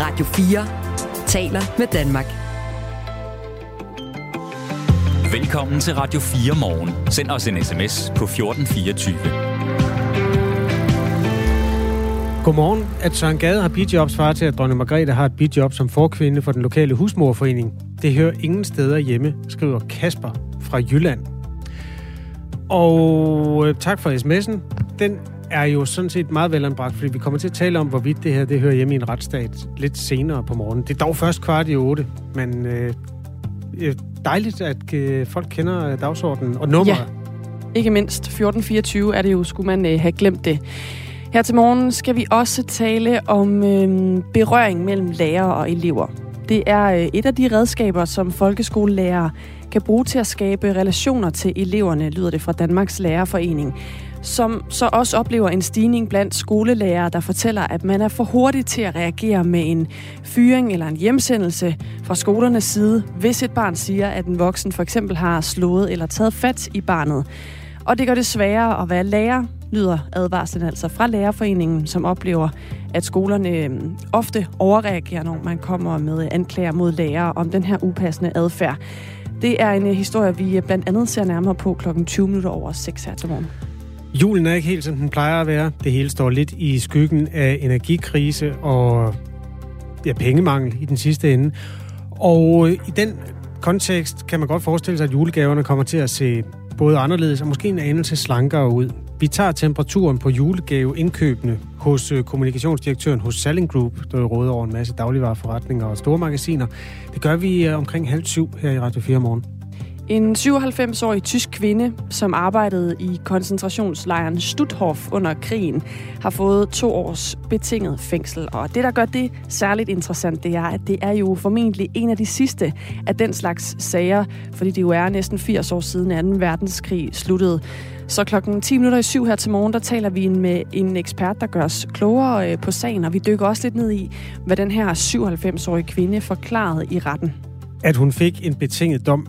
Radio 4 taler med Danmark. Velkommen til Radio 4 morgen. Send os en sms på 1424. Godmorgen. At Søren Gade har bidjobs svarer til, at dronning Margrethe har et bidjob som forkvinde for den lokale husmorforening. Det hører ingen steder hjemme, skriver Kasper fra Jylland. Og øh, tak for sms'en. Den er jo sådan set meget velanbragt, fordi vi kommer til at tale om, hvorvidt det her det hører hjemme i en retsstat lidt senere på morgenen. Det er dog først kvart i otte, men øh, øh dejligt, at øh, folk kender dagsordenen og nummeret. Ja, ikke mindst 1424 er det jo, skulle man øh, have glemt det. Her til morgen skal vi også tale om øh, berøring mellem lærere og elever. Det er øh, et af de redskaber, som folkeskolelærere kan bruge til at skabe relationer til eleverne, lyder det fra Danmarks Lærerforening som så også oplever en stigning blandt skolelærere, der fortæller, at man er for hurtig til at reagere med en fyring eller en hjemsendelse fra skolernes side, hvis et barn siger, at en voksen for eksempel har slået eller taget fat i barnet. Og det gør det sværere at være lærer, lyder advarslen altså fra Lærerforeningen, som oplever, at skolerne øh, ofte overreagerer, når man kommer med anklager mod lærere om den her upassende adfærd. Det er en øh, historie, vi øh, blandt andet ser nærmere på klokken 20 minutter over 6 her til morgen. Julen er ikke helt, som den plejer at være. Det hele står lidt i skyggen af energikrise og ja, pengemangel i den sidste ende. Og øh, i den kontekst kan man godt forestille sig, at julegaverne kommer til at se både anderledes og måske en anelse slankere ud. Vi tager temperaturen på julegaveindkøbene hos øh, kommunikationsdirektøren hos Selling Group, der råder over en masse dagligvareforretninger og store magasiner. Det gør vi øh, omkring halv syv her i Radio 4 morgen. En 97-årig tysk kvinde, som arbejdede i koncentrationslejren Stutthof under krigen, har fået to års betinget fængsel. Og det, der gør det særligt interessant, det er, at det er jo formentlig en af de sidste af den slags sager, fordi det jo er næsten 80 år siden 2. verdenskrig sluttede. Så klokken 10 minutter i syv her til morgen, der taler vi med en ekspert, der gør os klogere øh, på sagen, og vi dykker også lidt ned i, hvad den her 97-årige kvinde forklarede i retten. At hun fik en betinget dom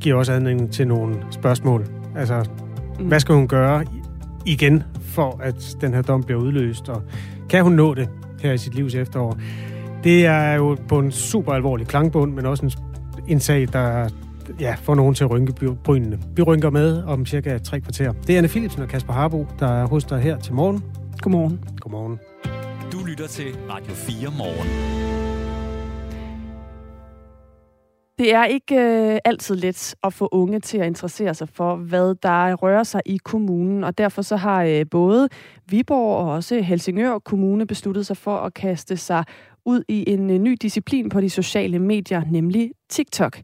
giver også anledning til nogle spørgsmål. Altså, mm. hvad skal hun gøre igen, for at den her dom bliver udløst? Og kan hun nå det her i sit livs efterår? Det er jo på en super alvorlig klangbund, men også en, en sag, der ja, får nogen til at rynke brynene. Vi rynker med om cirka tre kvarter. Det er Anne Philipsen og Kasper Harbo, der er hos dig her til morgen. Godmorgen. Godmorgen. Du lytter til Radio 4 morgen. Det er ikke øh, altid let at få unge til at interessere sig for, hvad der rører sig i kommunen, og derfor så har øh, både Viborg og også Helsingør Kommune besluttet sig for at kaste sig ud i en øh, ny disciplin på de sociale medier, nemlig TikTok.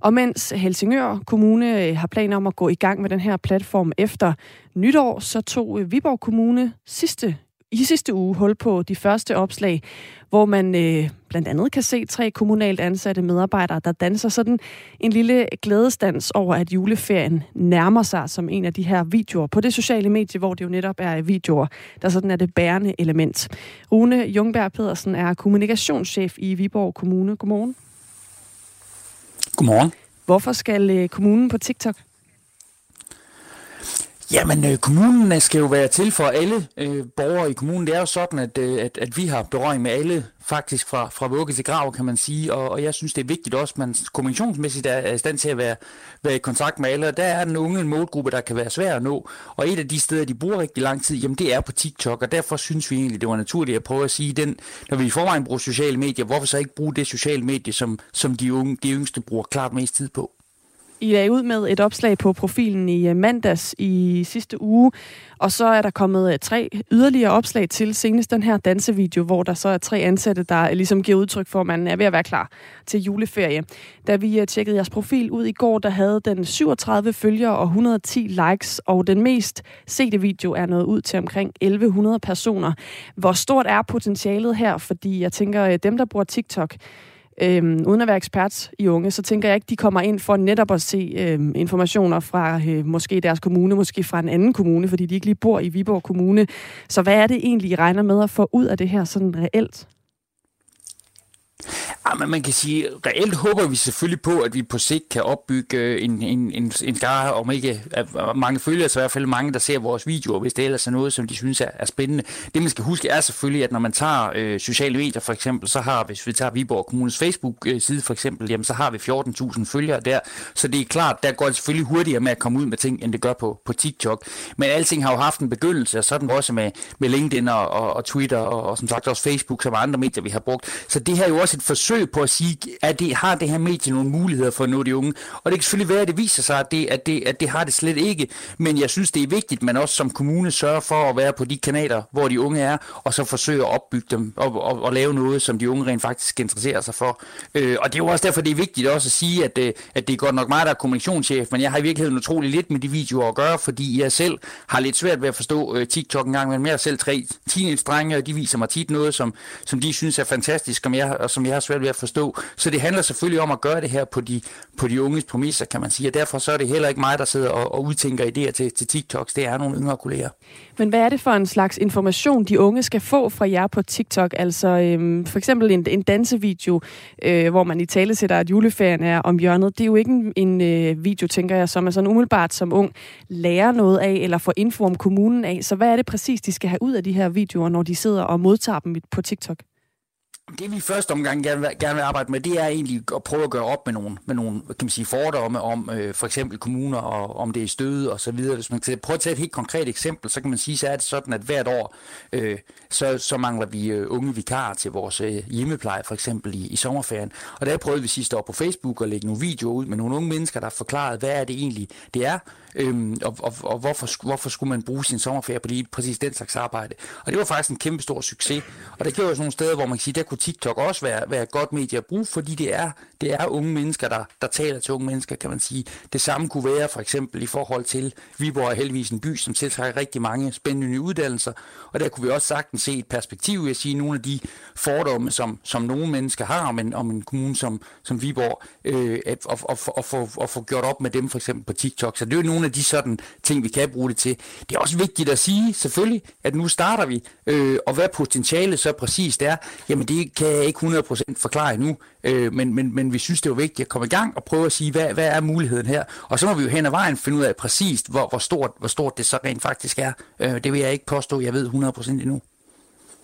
Og mens Helsingør Kommune øh, har planer om at gå i gang med den her platform efter nytår, så tog øh, Viborg Kommune sidste i sidste uge hul på de første opslag, hvor man øh, blandt andet kan se tre kommunalt ansatte medarbejdere, der danser sådan en lille glædestans over, at juleferien nærmer sig som en af de her videoer på det sociale medie, hvor det jo netop er videoer, der sådan er det bærende element. Rune Jungberg Pedersen er kommunikationschef i Viborg Kommune. Godmorgen. Godmorgen. Hvorfor skal øh, kommunen på TikTok? Jamen, øh, kommunen øh, skal jo være til for alle øh, borgere i kommunen. Det er jo sådan, at, øh, at, at vi har berøring med alle, faktisk fra, fra vugge til grav, kan man sige. Og, og jeg synes, det er vigtigt også, at man kommunikationsmæssigt er, er i stand til at være, være i kontakt med alle. Og der er den unge en målgruppe, der kan være svær at nå. Og et af de steder, de bruger rigtig lang tid, jamen det er på TikTok. Og derfor synes vi egentlig, det var naturligt at prøve at sige, den, når vi i forvejen bruger sociale medier, hvorfor så ikke bruge det sociale medie, som, som de, unge, de yngste bruger klart mest tid på? I lagde ud med et opslag på profilen i øh, mandags i sidste uge, og så er der kommet øh, tre yderligere opslag til senest den her dansevideo, hvor der så er tre ansatte, der øh, ligesom giver udtryk for, at man er ved at være klar til juleferie. Da vi tjekkede jeres profil ud i går, der havde den 37 følgere og 110 likes, og den mest sete video er nået ud til omkring 1100 personer. Hvor stort er potentialet her? Fordi jeg tænker, dem, der bruger TikTok, Øhm, uden at være ekspert i unge, så tænker jeg ikke, de kommer ind for netop at se øhm, informationer fra øh, måske deres kommune, måske fra en anden kommune, fordi de ikke lige bor i Viborg Kommune. Så hvad er det egentlig, I regner med at få ud af det her sådan reelt? Ja, men man kan sige, reelt håber vi selvfølgelig på, at vi på sigt kan opbygge øh, en, en, en, en skare, om ikke øh, mange følgere, så i hvert fald mange, der ser vores videoer, hvis det ellers er noget, som de synes er, er spændende. Det man skal huske er selvfølgelig, at når man tager øh, sociale medier for eksempel, så har, hvis vi tager Viborg Kommunes Facebook-side for eksempel, jamen så har vi 14.000 følgere der, så det er klart, der går det selvfølgelig hurtigere med at komme ud med ting, end det gør på, på TikTok. Men alting har jo haft en begyndelse, og sådan også med, med LinkedIn og, og, og Twitter, og, og som sagt også Facebook, som andre medier, vi har brugt. Så det her er jo også et forsøg på at sige, at det, har det her medie nogle muligheder for at nå de unge. Og det kan selvfølgelig være, at det viser sig, at det, at det, at det har det slet ikke. Men jeg synes, det er vigtigt, at man også som kommune sørger for at være på de kanaler, hvor de unge er, og så forsøge at opbygge dem og, og, og lave noget, som de unge rent faktisk interesserer sig for. Øh, og det er jo også derfor, det er vigtigt også at sige, at, øh, at det er godt nok mig, der er kommunikationschef, men jeg har i virkeligheden utrolig lidt med de videoer at gøre, fordi jeg selv har lidt svært ved at forstå øh, TikTok en gang, men jeg selv tre teenage-drenge, og de viser mig tit noget, som, som de synes er fantastisk, som jeg, og som jeg har svært ved at forstå. Så det handler selvfølgelig om at gøre det her på de, på de unges præmisser, kan man sige, og derfor så er det heller ikke mig, der sidder og, og udtænker idéer til, til TikToks, det er nogle yngre kolleger. Men hvad er det for en slags information, de unge skal få fra jer på TikTok? Altså øhm, for eksempel en, en dansevideo, øh, hvor man i tale sætter, at juleferien er om hjørnet. Det er jo ikke en, en øh, video, tænker jeg, som er sådan umiddelbart som ung lærer noget af, eller får info om kommunen af. Så hvad er det præcis, de skal have ud af de her videoer, når de sidder og modtager dem på TikTok? Det vi først første omgang gerne vil, gerne vil arbejde med, det er egentlig at prøve at gøre op med nogle, med nogle kan man sige, fordomme om øh, for eksempel kommuner, og om det er støde og så videre. Hvis man kan prøve at tage et helt konkret eksempel, så kan man sige, så er det sådan, at hvert år, øh, så, så mangler vi øh, unge vikarer til vores øh, hjemmepleje, for eksempel i, i sommerferien. Og der prøvede vi sidste år på Facebook at lægge nogle videoer ud med nogle unge mennesker, der forklarede, hvad er det egentlig, det er, Øhm, og og, og hvorfor, hvorfor skulle man bruge sin sommerferie på lige præcis den slags arbejde? Og det var faktisk en kæmpe stor succes. Og der gjorde også nogle steder, hvor man kan sige, der kunne TikTok også være, være et godt medie at bruge, fordi det er, det er unge mennesker, der, der taler til unge mennesker, kan man sige. Det samme kunne være for eksempel i forhold til Viborg er heldigvis en by, som tiltrækker rigtig mange spændende uddannelser. Og der kunne vi også sagtens se et perspektiv i at sige, nogle af de fordomme, som, som nogle mennesker har om en, om en kommune som, som Viborg, øh, at, at, at, at, få, at få gjort op med dem for eksempel på TikTok. Så det er jo nogle nogle af de sådan ting, vi kan bruge det til. Det er også vigtigt at sige, selvfølgelig, at nu starter vi, øh, og hvad potentialet så præcist er, jamen det kan jeg ikke 100% forklare endnu, øh, men, men, men vi synes, det er vigtigt at komme i gang og prøve at sige, hvad, hvad er muligheden her? Og så må vi jo hen ad vejen finde ud af præcist, hvor, hvor, stort, hvor stort det så rent faktisk er. Øh, det vil jeg ikke påstå, jeg ved 100% endnu.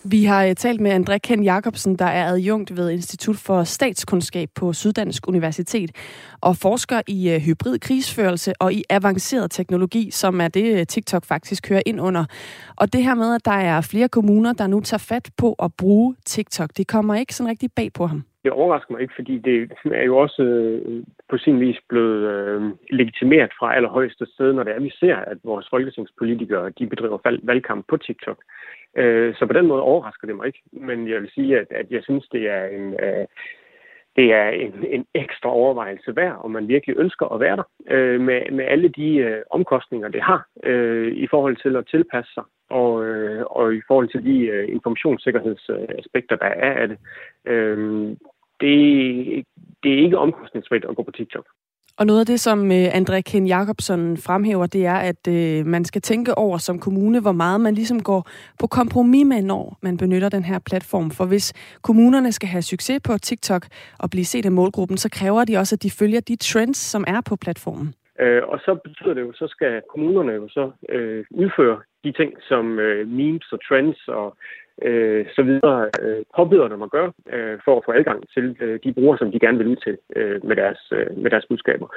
Vi har øh, talt med André Ken Jacobsen, der er adjunkt ved Institut for Statskundskab på Syddansk Universitet og forsker i øh, hybrid krigsførelse og i avanceret teknologi, som er det, øh, TikTok faktisk hører ind under. Og det her med, at der er flere kommuner, der nu tager fat på at bruge TikTok, det kommer ikke sådan rigtig bag på ham. Det overrasker mig ikke, fordi det er jo også øh, på sin vis blevet øh, legitimeret fra allerhøjeste sted, når det er, vi ser, at vores folketingspolitikere de bedriver valgkamp på TikTok. Øh, så på den måde overrasker det mig ikke. Men jeg vil sige, at, at jeg synes, det er en... Øh, det er en, en ekstra overvejelse værd, om man virkelig ønsker at være der, øh, med, med alle de øh, omkostninger, det har, øh, i forhold til at tilpasse sig, og, øh, og i forhold til de øh, informationssikkerhedsaspekter, der er af det. Øh, det, det er ikke omkostningsfrit at gå på TikTok. Og noget af det, som øh, André Ken Jacobsen fremhæver, det er, at øh, man skal tænke over som kommune, hvor meget man ligesom går på kompromis med, når man benytter den her platform. For hvis kommunerne skal have succes på TikTok og blive set af målgruppen, så kræver de også, at de følger de trends, som er på platformen. Øh, og så betyder det jo, så skal kommunerne jo så øh, udføre de ting, som øh, memes og trends og øh, så videre øh, påbyder dem at gøre, øh, for at få adgang til øh, de brugere, som de gerne vil ud til øh, med, deres, øh, med deres budskaber.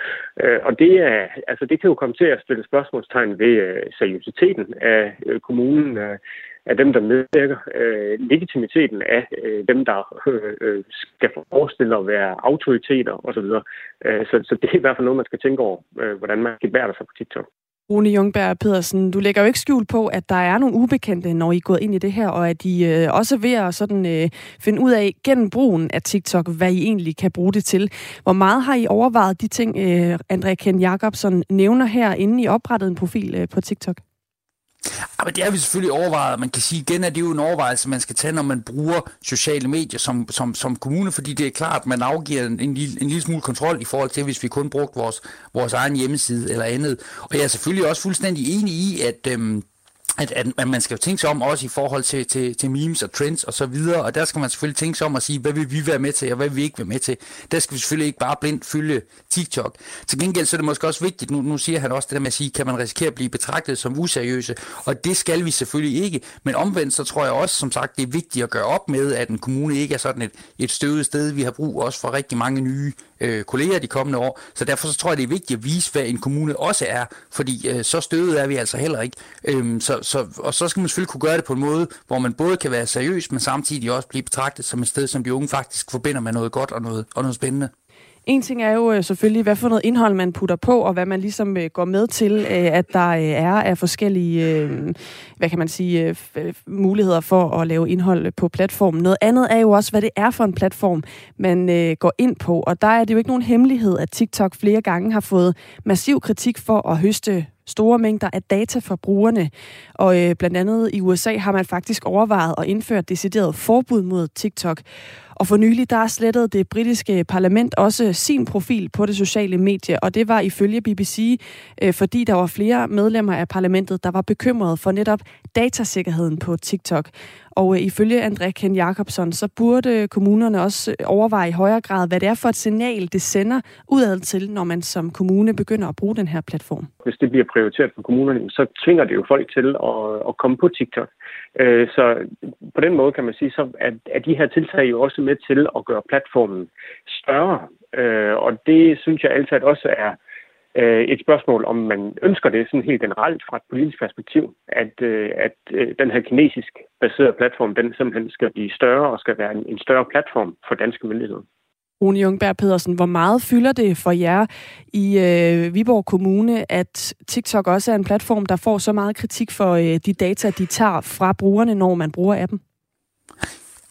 Øh, og det, er, altså, det kan jo komme til at stille spørgsmålstegn ved øh, seriøsiteten af øh, kommunen, øh, af dem, der medvirker, øh, legitimiteten af øh, dem, der øh, øh skal forestille at være autoriteter osv. Øh, så, så det er i hvert fald noget, man skal tænke over, øh, hvordan man kan bære sig på TikTok. Rune Jungberg Pedersen, du lægger jo ikke skjul på, at der er nogle ubekendte, når I er gået ind i det her, og at I øh, også er ved at sådan, øh, finde ud af gennem brugen af TikTok, hvad I egentlig kan bruge det til. Hvor meget har I overvejet de ting, øh, Andrea Ken Jacobsen nævner her, inden I oprettede en profil øh, på TikTok? Ja, men det har vi selvfølgelig overvejet. Man kan sige igen, at det er jo en overvejelse, man skal tage, når man bruger sociale medier som, som, som kommune, fordi det er klart, at man afgiver en, en, lille, en lille smule kontrol i forhold til, hvis vi kun brugte vores, vores egen hjemmeside eller andet. Og jeg er selvfølgelig også fuldstændig enig i, at... Øhm, at, at, at man skal jo tænke sig om også i forhold til, til, til memes og trends og så videre, og der skal man selvfølgelig tænke sig om at sige, hvad vil vi være med til, og hvad vil vi ikke være med til. Der skal vi selvfølgelig ikke bare blindt følge TikTok. Til gengæld så er det måske også vigtigt, nu, nu siger han også det der med at sige, kan man risikere at blive betragtet som useriøse, og det skal vi selvfølgelig ikke, men omvendt så tror jeg også, som sagt, det er vigtigt at gøre op med, at en kommune ikke er sådan et, et støvet sted. Vi har brug også for rigtig mange nye øh, kolleger de kommende år. Så derfor så tror jeg, det er vigtigt at vise, hvad en kommune også er, fordi øh, så støvet er vi altså heller ikke. Øhm, så, så, og så skal man selvfølgelig kunne gøre det på en måde, hvor man både kan være seriøs, men samtidig også blive betragtet som et sted, som de unge faktisk forbinder med noget godt og noget, og noget spændende. En ting er jo øh, selvfølgelig, hvad for noget indhold man putter på, og hvad man ligesom øh, går med til, øh, at der er af forskellige, hvad kan man sige, muligheder for at lave indhold på platformen. Noget andet er jo også, hvad det er for en platform, man går ind på. Og der er det jo ikke nogen hemmelighed, at TikTok flere gange har fået massiv kritik for at høste store mængder af data fra brugerne. Og øh, blandt andet i USA har man faktisk overvejet at indføre et decideret forbud mod TikTok. Og for nylig, der slettede det britiske parlament også sin profil på det sociale medie, og det var ifølge BBC, øh, fordi der var flere medlemmer af parlamentet, der var bekymrede for netop datasikkerheden på TikTok. Og øh, ifølge André Ken Jacobsen, så burde kommunerne også øh, overveje i højere grad, hvad det er for et signal, det sender udad til, når man som kommune begynder at bruge den her platform. Hvis det bliver prioriteret for kommunerne, så tvinger det jo folk til at, at komme på TikTok. Øh, så på den måde kan man sige, så at, at de her tiltag jo også med til at gøre platformen større. Øh, og det synes jeg altid også er øh, et spørgsmål, om man ønsker det sådan helt generelt fra et politisk perspektiv, at, øh, at øh, den her kinesisk baserede platform, den simpelthen skal blive større og skal være en, en større platform for danske myndigheder. Rune Jungberg Pedersen, hvor meget fylder det for jer i øh, Viborg Kommune, at TikTok også er en platform, der får så meget kritik for øh, de data, de tager fra brugerne, når man bruger appen?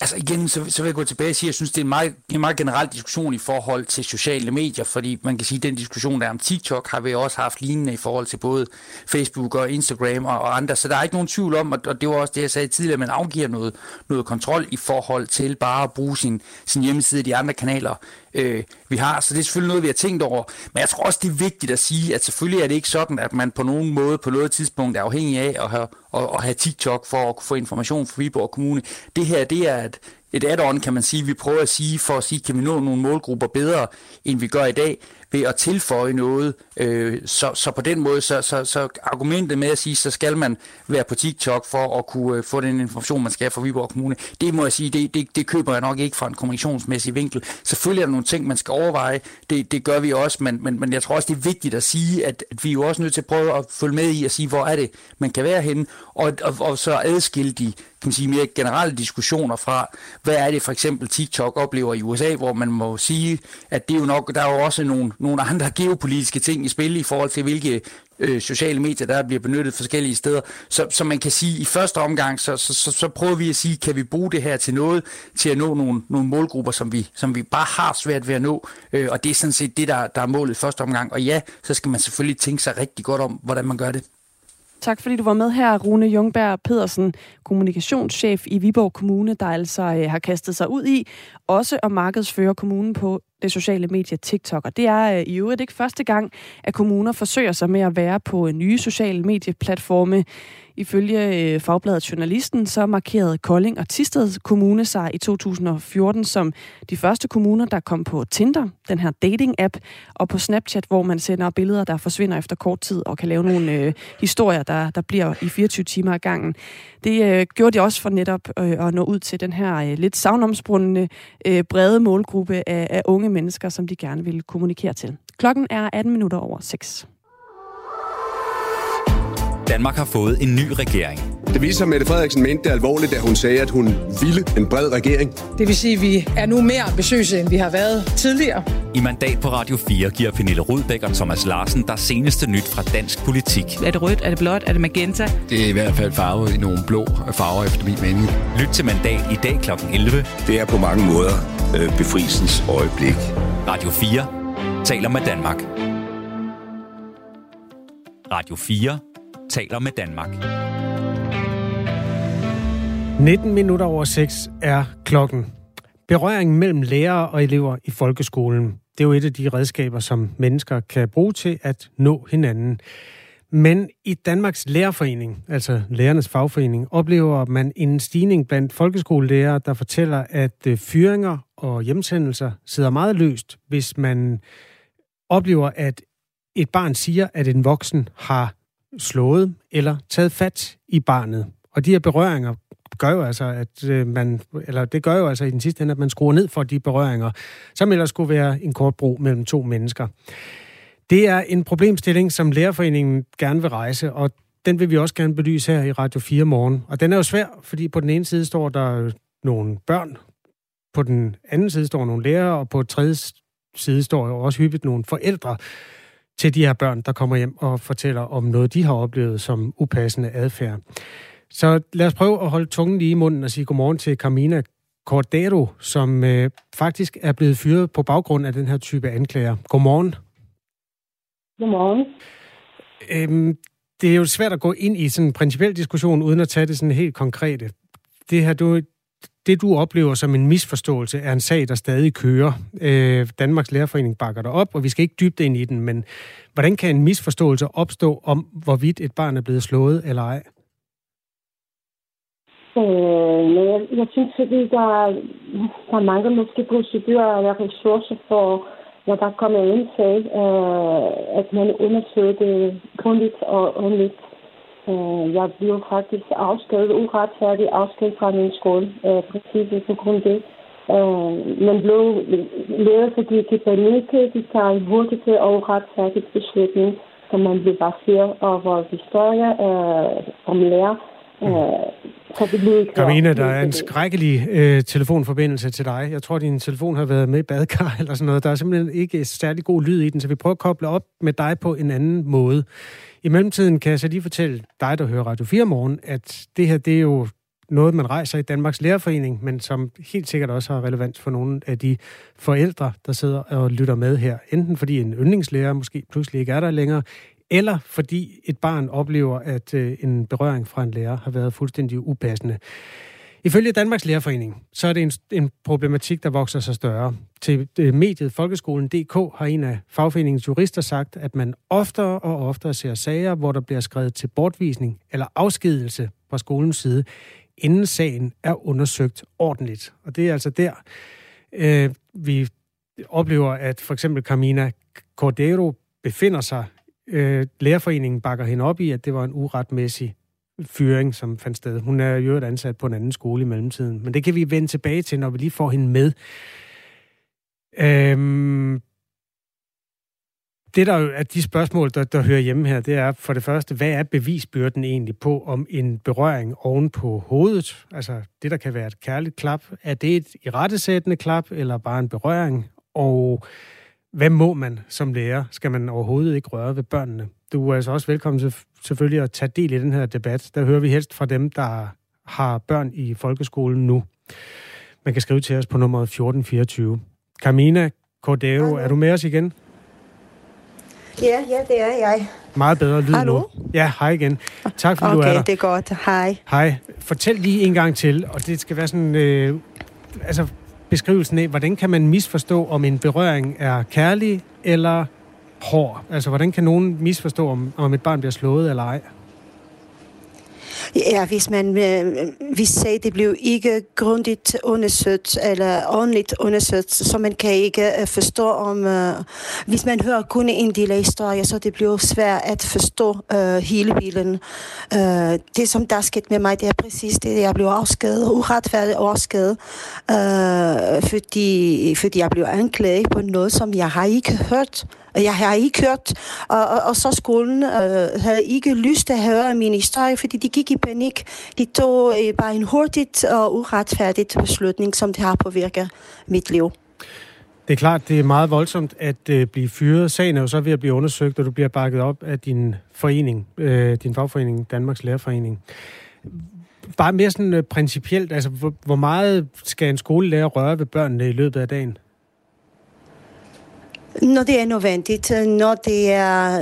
Altså igen, så, så vil jeg gå tilbage og sige, at jeg synes, det er en meget, en meget generel diskussion i forhold til sociale medier, fordi man kan sige, at den diskussion, der er om TikTok, har vi også haft lignende i forhold til både Facebook og Instagram og, og andre. Så der er ikke nogen tvivl om, og det var også det, jeg sagde tidligere, at man afgiver noget, noget kontrol i forhold til bare at bruge sin, sin hjemmeside og de andre kanaler øh, vi har. Så det er selvfølgelig noget, vi har tænkt over. Men jeg tror også, det er vigtigt at sige, at selvfølgelig er det ikke sådan, at man på nogen måde på noget tidspunkt er afhængig af at have, at, at have TikTok for at få information fra Viborg Kommune. Det her, det er et, et add-on, kan man sige, vi prøver at sige, for at sige, kan vi nå nogle målgrupper bedre, end vi gør i dag ved at tilføje noget. Øh, så, så på den måde, så, så, så argumentet med at sige, så skal man være på TikTok for at kunne øh, få den information, man skal fra Viborg Kommune, det må jeg sige, det, det, det køber jeg nok ikke fra en kommunikationsmæssig vinkel. Selvfølgelig er der nogle ting, man skal overveje, det, det gør vi også, men, men, men jeg tror også, det er vigtigt at sige, at, at vi er jo også nødt til at prøve at følge med i at sige, hvor er det, man kan være henne, og, og, og så adskille de kan man sige, mere generelle diskussioner fra, hvad er det for eksempel TikTok oplever i USA, hvor man må sige, at det er jo nok, der er jo også nogle, nogle andre geopolitiske ting i spil i forhold til, hvilke øh, sociale medier, der bliver benyttet forskellige steder. Så, så man kan sige, i første omgang, så, så, så, så prøver vi at sige, kan vi bruge det her til noget, til at nå nogle, nogle målgrupper, som vi, som vi bare har svært ved at nå. Øh, og det er sådan set det, der, der er målet i første omgang. Og ja, så skal man selvfølgelig tænke sig rigtig godt om, hvordan man gør det. Tak fordi du var med her, Rune Jungberg Pedersen, kommunikationschef i Viborg Kommune, der altså øh, har kastet sig ud i også at markedsføre kommunen på det sociale medie TikTok. Og det er øh, i øvrigt ikke første gang, at kommuner forsøger sig med at være på øh, nye sociale medieplatforme. Ifølge øh, fagbladet Journalisten, så markerede Kolding og Tisted Kommune sig i 2014 som de første kommuner, der kom på Tinder, den her dating-app, og på Snapchat, hvor man sender billeder, der forsvinder efter kort tid, og kan lave nogle øh, historier, der, der bliver i 24 timer ad gangen. Det øh, gjorde de også for netop øh, at nå ud til den her øh, lidt savnomsprundende, øh, brede målgruppe af, af unge mennesker, som de gerne vil kommunikere til. Klokken er 18 minutter over 6. Danmark har fået en ny regering. Det viser sig, at Mette Frederiksen mente det alvorligt, da hun sagde, at hun ville en bred regering. Det vil sige, at vi er nu mere ambitiøse, end vi har været tidligere. I mandat på Radio 4 giver Pernille Rudbæk og Thomas Larsen der seneste nyt fra dansk politik. Er det rødt? Er det blåt? Er det magenta? Det er i hvert fald farvet i nogle blå farver, efter min mening. Lyt til mandat i dag kl. 11. Det er på mange måder øh, befrielsens øjeblik. Radio 4 taler med Danmark. Radio 4 taler med Danmark. 19 minutter over 6 er klokken. Berøring mellem lærere og elever i folkeskolen. Det er jo et af de redskaber, som mennesker kan bruge til at nå hinanden. Men i Danmarks Lærerforening, altså lærernes fagforening, oplever man en stigning blandt folkeskolelærere, der fortæller, at øh, fyringer og hjemsendelser sidder meget løst, hvis man oplever, at et barn siger, at en voksen har slået eller taget fat i barnet. Og de her berøringer gør jo altså, at øh, man, eller det gør jo altså i den sidste ende, at man skruer ned for de berøringer, som ellers skulle være en kort bro mellem to mennesker. Det er en problemstilling, som Lærerforeningen gerne vil rejse, og den vil vi også gerne belyse her i Radio 4 morgen. Og den er jo svær, fordi på den ene side står der nogle børn, på den anden side står nogle lærere, og på tredje side står jo også hyppigt nogle forældre til de her børn, der kommer hjem og fortæller om noget, de har oplevet som upassende adfærd. Så lad os prøve at holde tungen lige i munden og sige godmorgen til Carmina Cordero, som øh, faktisk er blevet fyret på baggrund af den her type anklager. Godmorgen. Godmorgen. Øhm, det er jo svært at gå ind i sådan en principiel diskussion, uden at tage det sådan helt konkrete. Det her, du, det du oplever som en misforståelse, er en sag, der stadig kører. Øh, Danmarks Lærerforening bakker dig op, og vi skal ikke dybt ind i den, men hvordan kan en misforståelse opstå om, hvorvidt et barn er blevet slået eller ej? Øh, men jeg, jeg synes, at der, der mangler måske procedurer eller ressourcer for, når der kommer en sag, øh, at man undersøger det grundigt og ordentligt. Øh, jeg blev faktisk afskedet, uretfærdigt afskedet fra min skole, øh, præcis på grund af det. Øh, man blev ledet, fordi de panikke, de tager hurtigt til og uretfærdigt beslutning, som man blev baseret over historier øh, om lærer, Øh, Carmina, der er en skrækkelig øh, telefonforbindelse til dig. Jeg tror, din telefon har været med i badekar eller sådan noget. Der er simpelthen ikke særlig god lyd i den, så vi prøver at koble op med dig på en anden måde. I mellemtiden kan jeg så lige fortælle dig, der hører Radio 4 morgen, at det her, det er jo noget, man rejser i Danmarks Lærerforening, men som helt sikkert også har relevans for nogle af de forældre, der sidder og lytter med her. Enten fordi en yndlingslærer måske pludselig ikke er der længere, eller fordi et barn oplever, at øh, en berøring fra en lærer har været fuldstændig upassende. Ifølge Danmarks Lærerforening, så er det en, en problematik, der vokser sig større. Til øh, mediet Folkeskolen.dk har en af fagforeningens jurister sagt, at man oftere og oftere ser sager, hvor der bliver skrevet til bortvisning eller afskedelse fra skolens side, inden sagen er undersøgt ordentligt. Og det er altså der, øh, vi oplever, at for eksempel Carmina Cordero befinder sig øh, lærerforeningen bakker hende op i, at det var en uretmæssig fyring, som fandt sted. Hun er jo et ansat på en anden skole i mellemtiden. Men det kan vi vende tilbage til, når vi lige får hende med. Øhm, det der er de spørgsmål, der, der hører hjemme her, det er for det første, hvad er bevisbyrden egentlig på, om en berøring oven på hovedet, altså det, der kan være et kærligt klap, er det et irettesættende klap, eller bare en berøring? Og hvad må man som lærer? Skal man overhovedet ikke røre ved børnene? Du er altså også velkommen til selvfølgelig at tage del i den her debat. Der hører vi helst fra dem, der har børn i folkeskolen nu. Man kan skrive til os på nummer 1424. Carmina Cordero, Hallo. er du med os igen? Ja, ja, det er jeg. Meget bedre lyd Hallo? nu. Ja, hej igen. Tak fordi okay, du er der. det er godt. Hej. Hej. Fortæl lige en gang til, og det skal være sådan... Øh, altså, beskrivelsen af, hvordan kan man misforstå, om en berøring er kærlig eller hård? Altså, hvordan kan nogen misforstå, om, om et barn bliver slået eller ej? Ja, hvis man øh, hvis sagde, det blev ikke grundigt undersøgt eller ordentligt undersøgt, så man kan ikke øh, forstå om, Øh, hvis man hører kun en del af historien, så det bliver svært at forstå øh, hele bilen. Øh, det, som der er sket med mig, det er præcis det, jeg blev afskedet, uretfærdigt afskedet, øh, fordi, fordi jeg blev anklaget på noget, som jeg har ikke hørt. Jeg har ikke hørt, og, og, og så skolen øh, havde ikke lyst til at høre min historie, fordi de gik i panik. De tog øh, bare en hurtigt og uretfærdigt beslutning, som det har påvirket mit liv. Det er klart, det er meget voldsomt at øh, blive fyret. Sagen er jo så ved at blive undersøgt, og du bliver bakket op af din forening, øh, din fagforening, Danmarks Lærerforening. Bare mere sådan øh, principielt, altså hvor, hvor meget skal en skolelærer røre ved børnene i løbet af dagen? Når det er nødvendigt, når det er...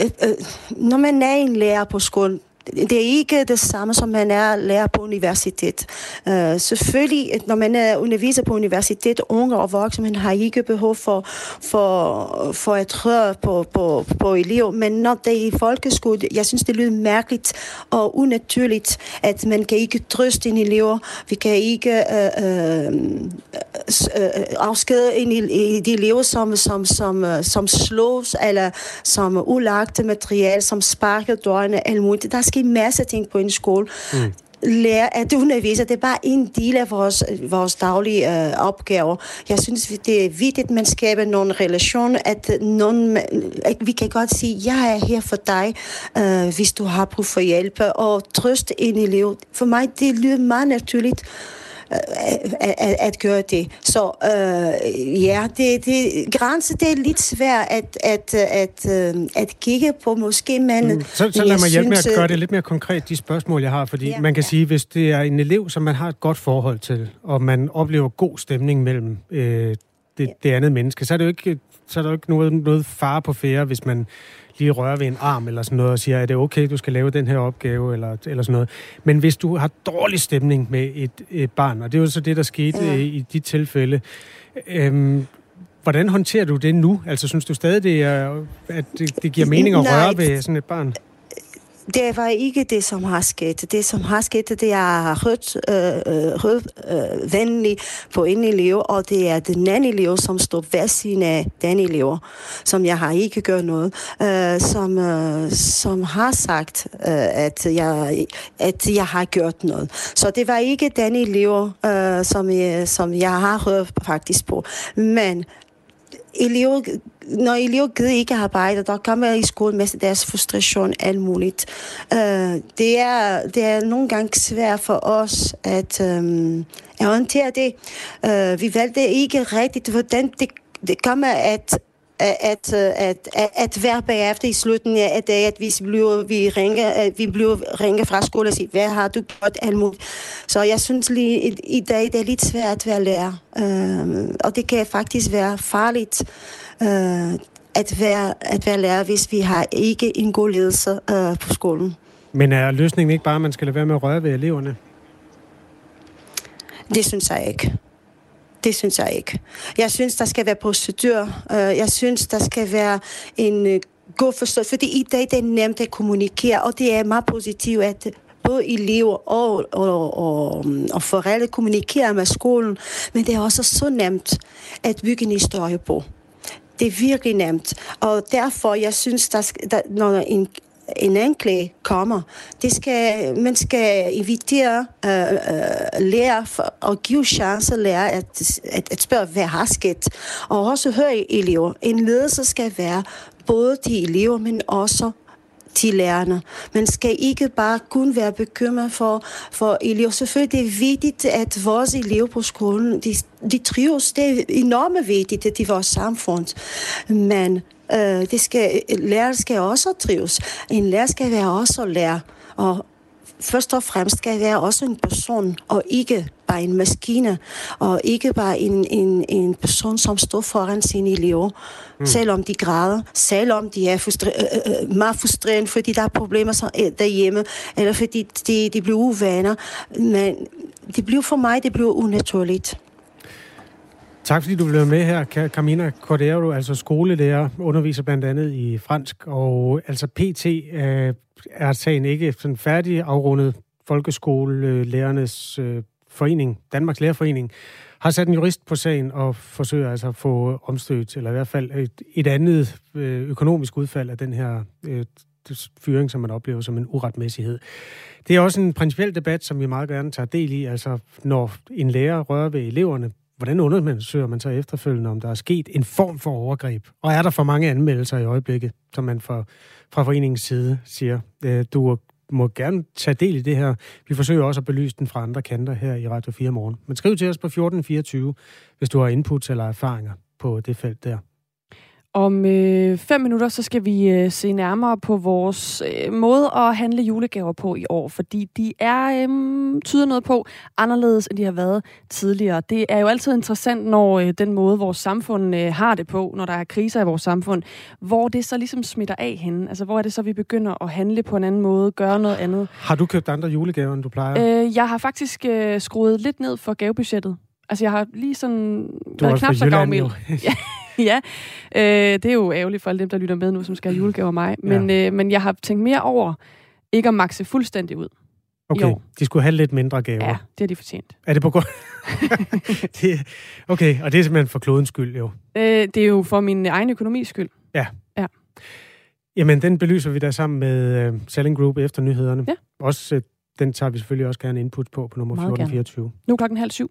Øh, når man er en lærer på skolen, det er ikke det samme, som man er lærer på universitet. Uh, selvfølgelig, når man er underviser på universitet, unge og voksne, man har ikke behov for, for, for at høre på, på, på elever, men når det er i folkeskole, jeg synes, det lyder mærkeligt og unaturligt, at man kan ikke trøste en elever, vi kan ikke uh, uh, uh, afskede en, de elever, som, som, som, øh, som slås, eller som ulagte materiale, som sparker dørene, alt muligt. Der ske en masse ting på en skole. Mm lære at undervise. Det er bare en del af vores, vores daglige øh, opgaver. Jeg synes, det er vigtigt, at man skaber nogle relationer, at, nogen, at vi kan godt sige, jeg er her for dig, øh, hvis du har brug for hjælp, og trøste en elev. For mig, det lyder meget naturligt at, at gøre det. Så øh, ja, det, det, grænse det er lidt svært at, at, at, at, øh, at kigge på måske, men... Mm. Så, så lad mig hjælpe med at gøre det lidt mere konkret, de spørgsmål, jeg har, fordi ja, man kan ja. sige, hvis det er en elev, som man har et godt forhold til, og man oplever god stemning mellem øh, det, ja. det andet menneske, så er det jo ikke, så er der jo ikke noget, noget fare på færre, hvis man lige rører ved en arm eller sådan noget og siger, er det okay, du skal lave den her opgave eller, eller sådan noget. Men hvis du har dårlig stemning med et, et barn, og det er jo så det, der skete ja. i, i de tilfælde, øhm, hvordan håndterer du det nu? Altså synes du stadig, det er, at det, det giver mening at røre ved sådan et barn? Det var ikke det, som har sket. Det, som har sket, det er rødt, øh, øh rød, øh, venlig på en elev, og det er den anden elev, som står ved siden af den elev, som jeg har ikke gjort noget, øh, som, øh, som har sagt, øh, at, jeg, at jeg har gjort noget. Så det var ikke den elev, øh, som, jeg, som jeg har hørt faktisk på. Men elever, når elever gider ikke arbejde, der kommer i skole med deres frustration alt muligt. Uh, det, er, det er nogle gange svært for os at, um, at håndtere det. Uh, vi valgte ikke rigtigt, hvordan det, det kommer at at, at, at, at være bagefter i slutningen af dagen, at vi bliver, vi ringer, at vi bliver ringer fra skole og siger, hvad har du gjort alt muligt. Så jeg synes lige, i, i dag, det er lidt svært at være lærer. Uh, og det kan faktisk være farligt uh, at, være, at være lærer, hvis vi har ikke en god ledelse uh, på skolen. Men er løsningen ikke bare, at man skal lade være med at røre ved eleverne? Det synes jeg ikke. Det synes jeg ikke. Jeg synes, der skal være procedur. Øh, jeg synes, der skal være en øh, god forståelse. Fordi i dag det er nemt at kommunikere, og det er meget positivt, at både elever og, og, og, og forældre kommunikerer med skolen. Men det er også så nemt at bygge en historie på. Det er virkelig nemt. Og derfor, jeg synes, der, der, når en en anklage kommer. Det skal, man skal invitere øh, øh, lærer for, og give chance lærer at, at, at spørge, hvad har sket. Og også høre elever. En ledelse skal være både de elever, men også til lærerne. Man skal ikke bare kun være bekymret for, for elever. Selvfølgelig det er vigtigt, at vores elever på skolen, de, de trives. Det er enormt vigtigt, at de vores samfund. Men Øh, det skal, lærer skal også trives. En lærer skal være også lærer. Og først og fremmest skal være også en person, og ikke bare en maskine, og ikke bare en, en, en person, som står foran sine elever, mm. selvom de græder, selvom de er frustre- øh, øh, øh meget frustrerende, fordi der er problemer så, øh, derhjemme, eller fordi de, de bliver uvaner. Men det bliver for mig, det bliver unaturligt. Tak fordi du blev med her, Carmina Cordero, altså skolelærer, underviser blandt andet i fransk, og altså PT øh, er sagen ikke sådan færdig afrundet folkeskolelærernes øh, forening, Danmarks Lærerforening, har sat en jurist på sagen og forsøger altså at få omstødt, eller i hvert fald et, et andet øh, økonomisk udfald af den her øh, fyring, som man oplever som en uretmæssighed. Det er også en principiel debat, som vi meget gerne tager del i, altså når en lærer rører ved eleverne, hvordan undersøger man så efterfølgende, om der er sket en form for overgreb? Og er der for mange anmeldelser i øjeblikket, som man fra, fra foreningens side siger? Øh, du må gerne tage del i det her. Vi forsøger også at belyse den fra andre kanter her i Radio 4 morgen. Men skriv til os på 1424, hvis du har input eller erfaringer på det felt der. Om øh, fem minutter, så skal vi øh, se nærmere på vores øh, måde at handle julegaver på i år, fordi de er, øh, tyder noget på, anderledes end de har været tidligere. Det er jo altid interessant, når øh, den måde, vores samfund øh, har det på, når der er kriser i vores samfund, hvor det så ligesom smitter af henne. Altså, hvor er det så, vi begynder at handle på en anden måde, gøre noget andet. Har du købt andre julegaver, end du plejer? Øh, jeg har faktisk øh, skruet lidt ned for gavebudgettet. Altså, jeg har lige sådan Du været knap så gavmild. ja, ja. Øh, det er jo ærgerligt for alle dem, der lytter med nu, som skal have julegaver af mig. Men, ja. øh, men jeg har tænkt mere over ikke at makse fuldstændig ud. Okay, Jo. de skulle have lidt mindre gaver. Ja, det har de fortjent. Er det på grund? det, okay, og det er simpelthen for klodens skyld, jo. Øh, det er jo for min egen økonomis skyld. Ja. Ja. Jamen, den belyser vi da sammen med uh, Selling Group efter nyhederne. Ja. Også, uh, den tager vi selvfølgelig også gerne input på, på nummer Meget gerne. 1424. Nu er klokken halv syv.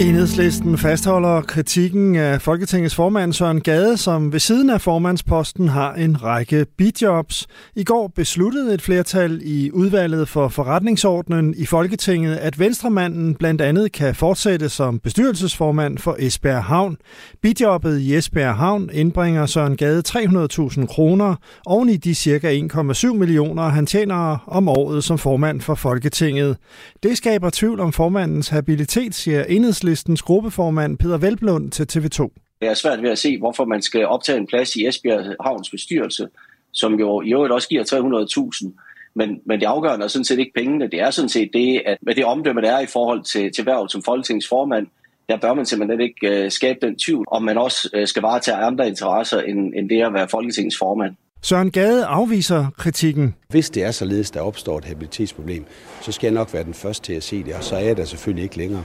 Enhedslisten fastholder kritikken af Folketingets formand Søren Gade, som ved siden af formandsposten har en række bidjobs. I går besluttede et flertal i udvalget for forretningsordnen i Folketinget, at Venstremanden blandt andet kan fortsætte som bestyrelsesformand for Esbjerg Havn. Bidjobbet i Esbjerg Havn indbringer Søren Gade 300.000 kroner oven i de ca. 1,7 millioner, han tjener om året som formand for Folketinget. Det skaber tvivl om formandens habilitet, siger Enhedslistens gruppeformand Peter Velblund til TV2. Det er svært ved at se, hvorfor man skal optage en plads i Esbjerg Havns bestyrelse, som jo i øvrigt også giver 300.000. Men, men det afgørende er sådan set ikke pengene. Det er sådan set det, at med det omdømme, der er i forhold til, til værvet som folketingsformand, der bør man simpelthen ikke uh, skabe den tvivl, om man også uh, skal varetage andre interesser end, end det at være folketingets formand. Søren Gade afviser kritikken. Hvis det er således, der opstår et habilitetsproblem, så skal jeg nok være den første til at se det, og så er jeg der selvfølgelig ikke længere.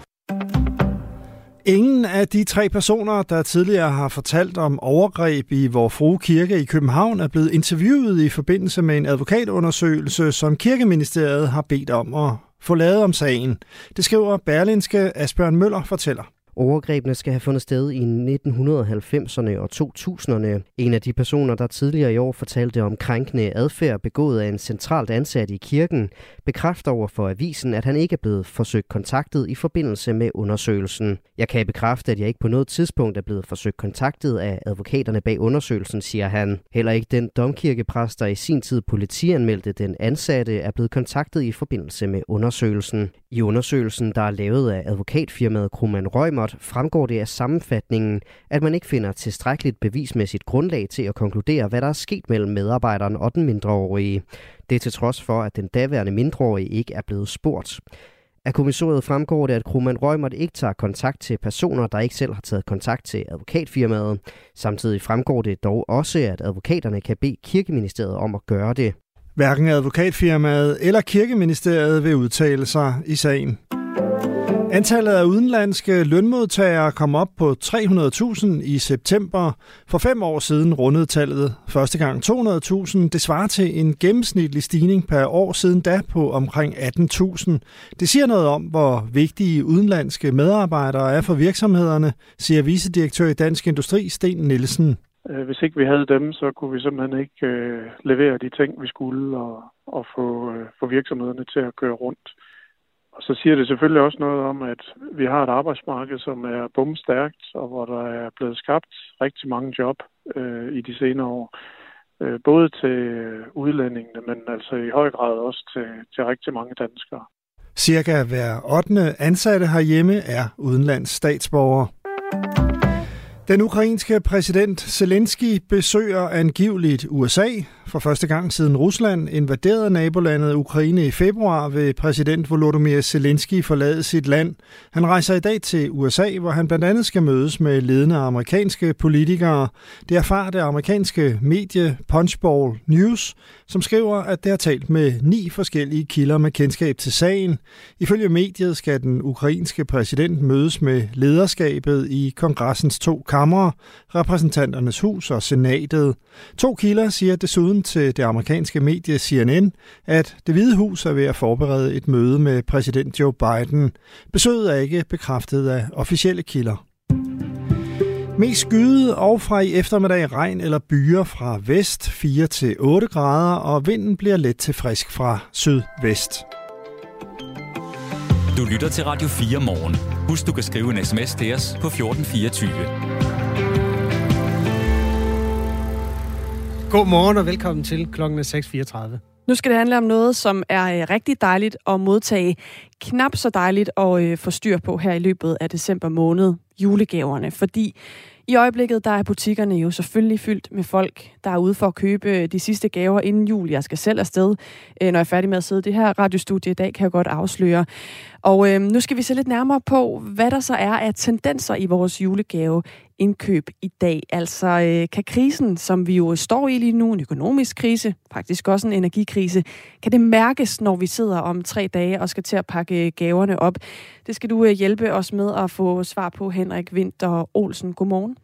Ingen af de tre personer, der tidligere har fortalt om overgreb i Vor Frue Kirke i København, er blevet interviewet i forbindelse med en advokatundersøgelse, som Kirkeministeriet har bedt om at få lavet om sagen. Det skriver Berlinske Asbjørn Møller fortæller. Overgrebene skal have fundet sted i 1990'erne og 2000'erne. En af de personer, der tidligere i år fortalte om krænkende adfærd begået af en centralt ansat i kirken, bekræfter over for avisen, at han ikke er blevet forsøgt kontaktet i forbindelse med undersøgelsen. Jeg kan bekræfte, at jeg ikke på noget tidspunkt er blevet forsøgt kontaktet af advokaterne bag undersøgelsen, siger han. Heller ikke den domkirkepræst, der i sin tid politianmeldte den ansatte, er blevet kontaktet i forbindelse med undersøgelsen. I undersøgelsen, der er lavet af advokatfirmaet Krumman Røgmert, fremgår det af sammenfatningen, at man ikke finder tilstrækkeligt bevismæssigt grundlag til at konkludere, hvad der er sket mellem medarbejderen og den mindreårige. Det er til trods for, at den daværende mindreårige ikke er blevet spurgt. Af kommissoriet fremgår det, at Krumman Røgmert ikke tager kontakt til personer, der ikke selv har taget kontakt til advokatfirmaet. Samtidig fremgår det dog også, at advokaterne kan bede kirkeministeriet om at gøre det. Hverken advokatfirmaet eller kirkeministeriet vil udtale sig i sagen. Antallet af udenlandske lønmodtagere kom op på 300.000 i september. For fem år siden rundede tallet første gang 200.000. Det svarer til en gennemsnitlig stigning per år siden da på omkring 18.000. Det siger noget om, hvor vigtige udenlandske medarbejdere er for virksomhederne, siger vicedirektør i Dansk Industri, Sten Nielsen. Øh, Hvis ikke vi havde dem, så kunne vi simpelthen ikke øh, levere de ting, vi skulle, og, og få, øh, få virksomhederne til at køre rundt. Og så siger det selvfølgelig også noget om, at vi har et arbejdsmarked, som er bumstærkt, og hvor der er blevet skabt rigtig mange job øh, i de senere år. Øh, både til udlændingene, men altså i høj grad også til, til rigtig mange danskere. Cirka hver 8. ansatte herhjemme er udenlands statsborger. Den ukrainske præsident Zelensky besøger angiveligt USA. For første gang siden Rusland invaderede nabolandet Ukraine i februar, vil præsident Volodymyr Zelensky forlade sit land. Han rejser i dag til USA, hvor han blandt andet skal mødes med ledende amerikanske politikere. Det erfarer det amerikanske medie Punchbowl News, som skriver, at det har talt med ni forskellige kilder med kendskab til sagen. Ifølge mediet skal den ukrainske præsident mødes med lederskabet i kongressens to kamre, repræsentanternes hus og senatet. To kilder siger desuden til det amerikanske medie CNN, at det hvide hus er ved at forberede et møde med præsident Joe Biden. Besøget er ikke bekræftet af officielle kilder. Mest skyde og fra i eftermiddag regn eller byer fra vest 4 til 8 grader, og vinden bliver let til frisk fra sydvest. Du lytter til Radio 4 morgen. Husk, du kan skrive en sms til os på 1424. God morgen og velkommen til klokken er 6.34. Nu skal det handle om noget, som er øh, rigtig dejligt at modtage. Knap så dejligt at øh, få styr på her i løbet af december måned. Julegaverne. Fordi i øjeblikket der er butikkerne jo selvfølgelig fyldt med folk, der er ude for at købe øh, de sidste gaver inden jul. Jeg skal selv afsted, øh, når jeg er færdig med at sidde det her radiostudie i dag, kan jeg godt afsløre. Og øh, nu skal vi se lidt nærmere på, hvad der så er af tendenser i vores julegave indkøb i dag. Altså øh, kan krisen, som vi jo står i lige nu, en økonomisk krise, faktisk også en energikrise, kan det mærkes, når vi sidder om tre dage og skal til at pakke gaverne op? Det skal du øh, hjælpe os med at få svar på, Henrik Winter Olsen. Godmorgen.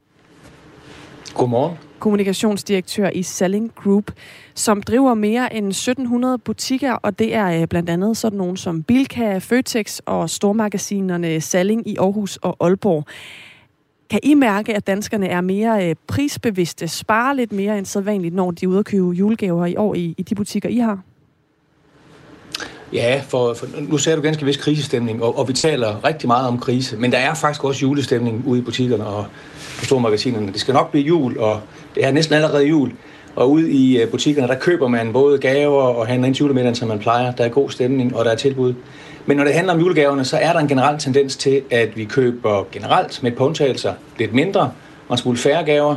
Godmorgen. Kommunikationsdirektør i Selling Group, som driver mere end 1700 butikker, og det er øh, blandt andet sådan nogle som Bilka, Føtex og stormagasinerne Salling i Aarhus og Aalborg. Kan I mærke, at danskerne er mere øh, prisbevidste, sparer lidt mere end sædvanligt, når de er ude at købe julegaver i år i, i de butikker, I har? Ja, for, for nu ser du ganske vist krisestemning, og, og vi taler rigtig meget om krise, men der er faktisk også julestemning ude i butikkerne og på stormagasinerne. Det skal nok blive jul, og det er næsten allerede jul. Og ude i øh, butikkerne, der køber man både gaver og handler ind til julemiddagen, som man plejer. Der er god stemning, og der er tilbud. Men når det handler om julegaverne, så er der en generel tendens til, at vi køber generelt med påtagelser lidt mindre og en smule færre gaver.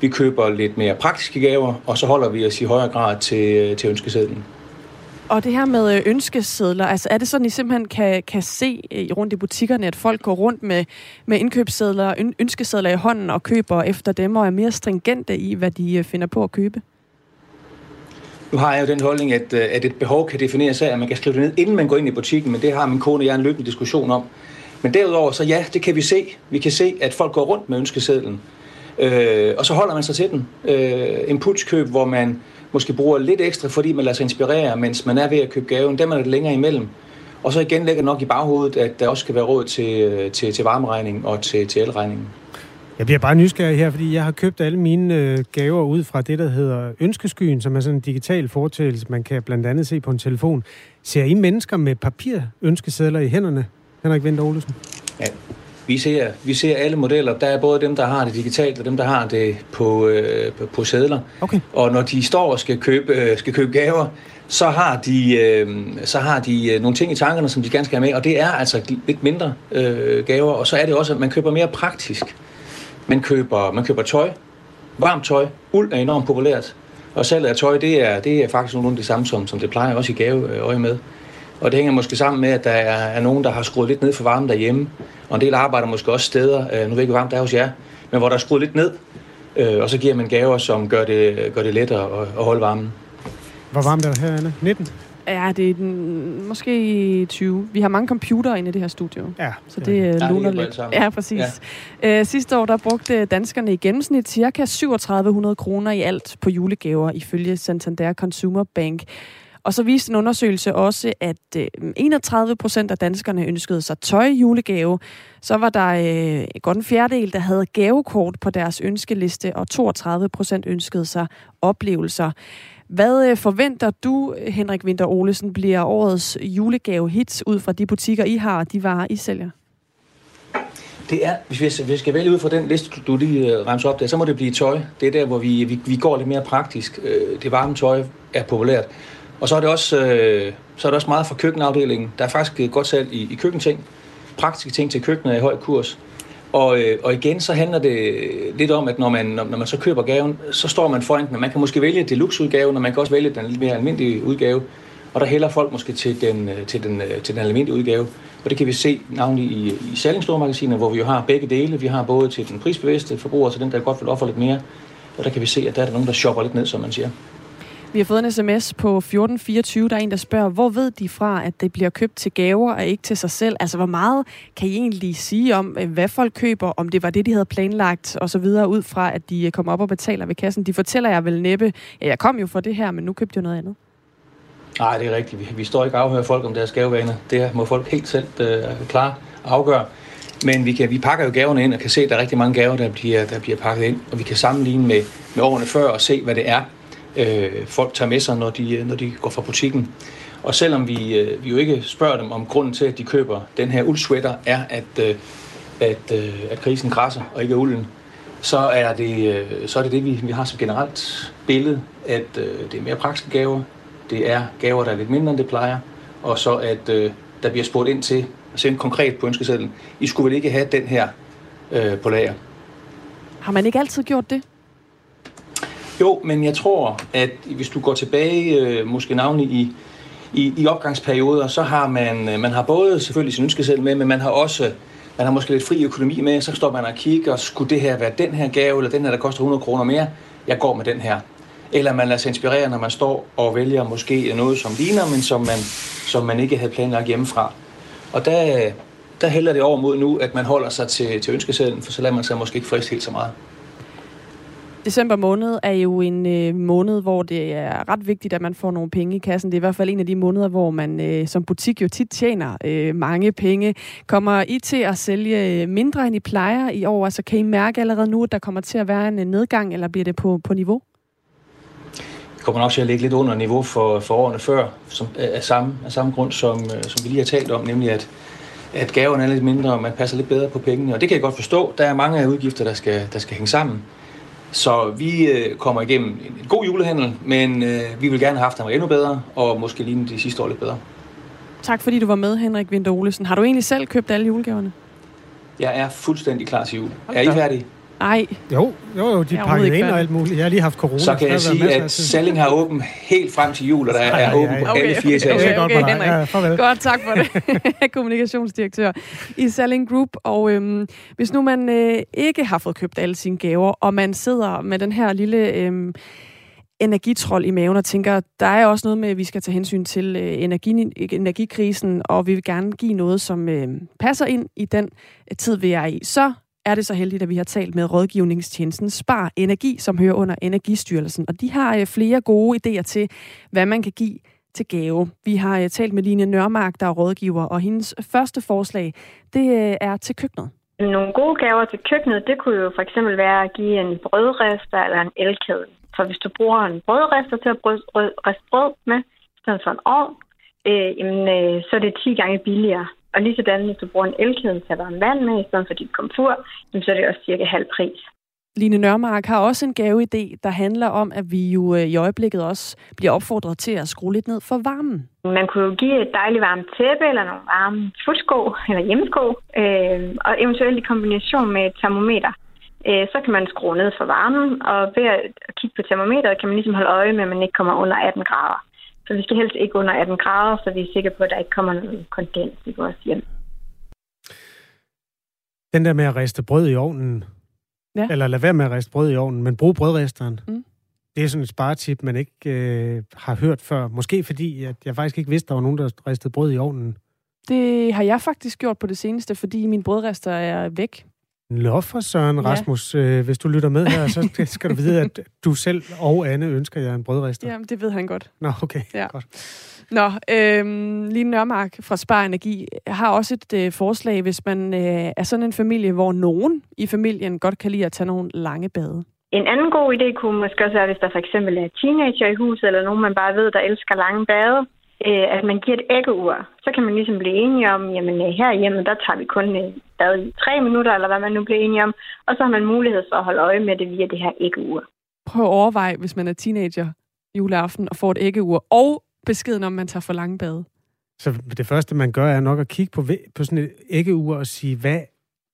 Vi køber lidt mere praktiske gaver, og så holder vi os i højere grad til, øh, til ønskesedlen. Og det her med øh, ønskesedler, altså er det sådan, I simpelthen kan, kan se øh, rundt i butikkerne, at folk går rundt med, med indkøbssedler, ønskesedler i hånden og køber efter dem, og er mere stringente i, hvad de øh, finder på at købe? Nu har jeg jo den holdning, at, at et behov kan defineres af, at man kan skrive det ned, inden man går ind i butikken, men det har min kone og jeg en løbende diskussion om. Men derudover, så ja, det kan vi se. Vi kan se, at folk går rundt med ønskesedlen. Øh, og så holder man sig til den. Øh, impulskøb, hvor man måske bruger lidt ekstra, fordi man lader sig inspirere, mens man er ved at købe gaven, dem er det længere imellem. Og så igen lægger nok i baghovedet, at der også skal være råd til, øh, til, til varmeregning og til, til elregningen. Jeg bliver bare nysgerrig her, fordi jeg har købt alle mine øh, gaver ud fra det, der hedder Ønskeskyen, som er sådan en digital foretagelse, man kan blandt andet se på en telefon. Ser I mennesker med papir ønskesedler i hænderne, Henrik Vinter Olesen? Ja, vi ser, vi ser alle modeller. Der er både dem, der har det digitalt, og dem, der har det på, øh, på, på sædler. Okay. Og når de står og skal købe, øh, skal købe gaver, så har de, øh, så har de øh, nogle ting i tankerne, som de gerne skal have med, og det er altså lidt mindre øh, gaver. Og så er det også, at man køber mere praktisk. Man køber, man køber tøj, varmt tøj. Uld er enormt populært. Og salget af tøj, det er, det er faktisk af det samme, som, som det plejer også i gaveøje med. Og det hænger måske sammen med, at der er, nogen, der har skruet lidt ned for varmen derhjemme. Og en del arbejder måske også steder, øh, nu ved jeg ikke, hvor varmt det er hos jer, men hvor der er skruet lidt ned. Øh, og så giver man gaver, som gør det, gør det lettere at, holde varmen. Hvor varmt er det her, Anna? 19? Ja, det er den, måske 20. Vi har mange computer inde i det her studie. Ja. Så det ja, øh, luner lidt. Ja, præcis. Ja. Øh, sidste år, der brugte danskerne i gennemsnit cirka 3700 kroner i alt på julegaver, ifølge Santander Consumer Bank. Og så viste en undersøgelse også, at øh, 31 procent af danskerne ønskede sig tøj julegave. Så var der øh, godt en fjerdedel, der havde gavekort på deres ønskeliste, og 32 procent ønskede sig oplevelser. Hvad øh, forventer du, Henrik Winter Olesen, bliver årets julegave-hits ud fra de butikker, I har og de varer, I sælger? Det er, hvis vi skal vælge ud fra den liste, du lige øh, ramser op der, så må det blive tøj. Det er der, hvor vi, vi, vi går lidt mere praktisk. Øh, det varme tøj er populært. Og så er det også, øh, så er det også meget fra køkkenafdelingen. Der er faktisk godt salg i, i køkkenting. Praktiske ting til køkkenet er i høj kurs. Og, øh, og igen, så handler det lidt om, at når man, når, når man så køber gaven, så står man foran den. Man kan måske vælge deluxe-udgaven, og man kan også vælge den lidt mere almindelige udgave. Og der hælder folk måske til den, øh, til den, øh, til den almindelige udgave. Og det kan vi se navnlig i, i salgingsstormagasiner, hvor vi jo har begge dele. Vi har både til den prisbevidste forbruger, til den, der godt vil ofre lidt mere. Og der kan vi se, at der er der nogen, der shopper lidt ned, som man siger. Vi har fået en sms på 1424, der er en, der spørger, hvor ved de fra, at det bliver købt til gaver og ikke til sig selv? Altså, hvor meget kan I egentlig sige om, øh, hvad folk køber, om det var det, de havde planlagt, og så videre, ud fra, at de øh, kommer op og betaler ved kassen? De fortæller jeg vel næppe, ja, jeg kom jo for det her, men nu købte jeg noget andet. Nej, det er rigtigt. Vi, vi står ikke og afhører folk om deres gavevaner. Det må folk helt selv øh, klare afgøre. Men vi, kan, vi pakker jo gaverne ind og kan se, at der er rigtig mange gaver, der bliver, der bliver pakket ind. Og vi kan sammenligne med, med årene før og se, hvad det er, øh, folk tager med sig, når de, øh, når de går fra butikken. Og selvom vi, øh, vi jo ikke spørger dem om grunden til, at de køber den her uldsweater, er, at, øh, at, øh, at krisen krasser og ikke ulden, så er det øh, så er det, det vi, vi har som generelt billede, at øh, det er mere praktiske gaver, det er gaver, der er lidt mindre, end det plejer, og så at øh, der bliver spurgt ind til, sendt konkret på ønskesedlen, I skulle vel ikke have den her øh, på lager. Har man ikke altid gjort det? Jo, men jeg tror, at hvis du går tilbage, øh, måske navnlig i, i, i opgangsperioder, så har man, øh, man har både selvfølgelig sin ønskeseddel med, men man har også man har måske lidt fri økonomi med, så står man og kigger, skulle det her være den her gave, eller den her, der koster 100 kroner mere, jeg går med den her. Eller man lader sig inspirere, når man står og vælger måske noget, som ligner, men som man, som man ikke havde planlagt hjemmefra. Og der, der hælder det over mod nu, at man holder sig til, til ønskesedlen, for så lader man sig måske ikke friste helt så meget. December måned er jo en øh, måned, hvor det er ret vigtigt, at man får nogle penge i kassen. Det er i hvert fald en af de måneder, hvor man øh, som butik jo tit tjener øh, mange penge. Kommer I til at sælge øh, mindre, end I plejer i år? Altså kan I mærke allerede nu, at der kommer til at være en øh, nedgang, eller bliver det på, på niveau? Vi kommer nok til at ligge lidt under niveau for, for årene før, som, af, samme, af samme grund, som, øh, som vi lige har talt om, nemlig at at gaverne er lidt mindre, og man passer lidt bedre på pengene. Og det kan jeg godt forstå. Der er mange af udgifter, der skal, der skal hænge sammen. Så vi øh, kommer igennem en, en god julehandel, men øh, vi vil gerne have haft den endnu bedre, og måske lige de sidste år lidt bedre. Tak fordi du var med, Henrik Winter Olesen. Har du egentlig selv købt alle julegaverne? Jeg er fuldstændig klar til jul. Er I færdige? Nej. Jo, jo, jo de pakker ind og alt muligt. Jeg har lige haft corona. Så kan jeg sige, at Salling har åben helt frem til jul, og der er åben på okay, alle fire etager. Okay, okay, Henrik. Ja, Godt, tak for det. Kommunikationsdirektør i Salling Group. Og øhm, hvis nu man øh, ikke har fået købt alle sine gaver, og man sidder med den her lille... Øhm, energitrol i maven og tænker, der er også noget med, at vi skal tage hensyn til øh, energi, energikrisen, og vi vil gerne give noget, som øh, passer ind i den øh, tid, vi er i. Så er det så heldigt, at vi har talt med rådgivningstjenesten Spar Energi, som hører under Energistyrelsen. Og de har øh, flere gode idéer til, hvad man kan give til gave. Vi har øh, talt med Line Nørmark, der er rådgiver, og hendes første forslag, det øh, er til køkkenet. Nogle gode gaver til køkkenet, det kunne jo for eksempel være at give en brødrester eller en elkedel. For hvis du bruger en brødrester til at riste brød med, i stedet for en ovn, øh, jamen, øh, så er det 10 gange billigere. Og lige sådan, hvis du bruger en elkedel til at varme vand med, i stedet for dit komfur, så er det også cirka halv pris. Line Nørmark har også en gaveidé, der handler om, at vi jo øh, i øjeblikket også bliver opfordret til at skrue lidt ned for varmen. Man kunne jo give et dejligt varmt tæppe eller nogle varme fodsko eller hjemmesko, øh, og eventuelt i kombination med et termometer. Øh, så kan man skrue ned for varmen, og ved at kigge på termometeret kan man ligesom holde øje med, at man ikke kommer under 18 grader. Så vi skal helst ikke under 18 grader, så vi er sikre på, at der ikke kommer noget kondens i vores hjem. Den der med at riste brød i ovnen, ja. eller lade være med at riste brød i ovnen, men brug brødresteren. Mm. Det er sådan et sparetip, man ikke øh, har hørt før. Måske fordi, at jeg faktisk ikke vidste, at der var nogen, der ristede brød i ovnen. Det har jeg faktisk gjort på det seneste, fordi min brødrester er væk. Nå for Søren Rasmus, ja. øh, hvis du lytter med her, så skal du vide, at du selv og Anne ønsker jer en brødrester. Ja, det ved han godt. Nå, okay. Ja. Godt. Nå, øh, Line Nørmark fra Spar Energi har også et øh, forslag, hvis man øh, er sådan en familie, hvor nogen i familien godt kan lide at tage nogle lange bade. En anden god idé kunne måske også være, hvis der for eksempel er teenager i huset, eller nogen, man bare ved, der elsker lange bade øh, at man giver et æggeur. Så kan man ligesom blive enige om, jamen øh, her hjemme, der tager vi kun øh, bad i tre minutter, eller hvad man nu bliver enige om. Og så har man mulighed for at holde øje med det via det her æggeur. Prøv at overveje, hvis man er teenager juleaften og får et æggeur, og beskeden om, man tager for lange bade. Så det første, man gør, er nok at kigge på, på sådan et æggeur og sige, hvad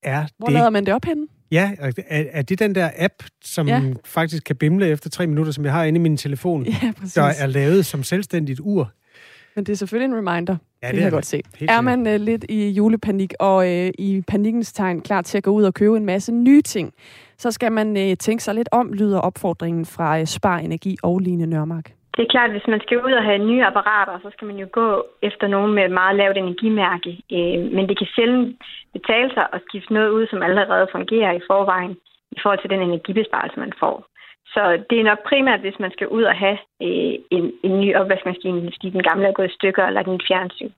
er Hvor det? lader man det op henne? Ja, er, er det den der app, som ja. faktisk kan bimle efter tre minutter, som jeg har inde i min telefon, ja, der er lavet som selvstændigt ur? Men det er selvfølgelig en reminder. Ja, det, det kan jeg godt se. er man uh, lidt i julepanik og uh, i panikkens tegn klar til at gå ud og købe en masse nye ting, så skal man uh, tænke sig lidt om, lyder opfordringen fra uh, Spar Energi og Line Nørmark. Det er klart, at hvis man skal ud og have nye apparater, så skal man jo gå efter nogen med et meget lavt energimærke. Men det kan sjældent betale sig at skifte noget ud, som allerede fungerer i forvejen, i forhold til den energibesparelse, man får. Så det er nok primært, hvis man skal ud og have øh, en, en ny opvaskemaskine, fordi den gamle er gået i stykker, eller den fjernsyn.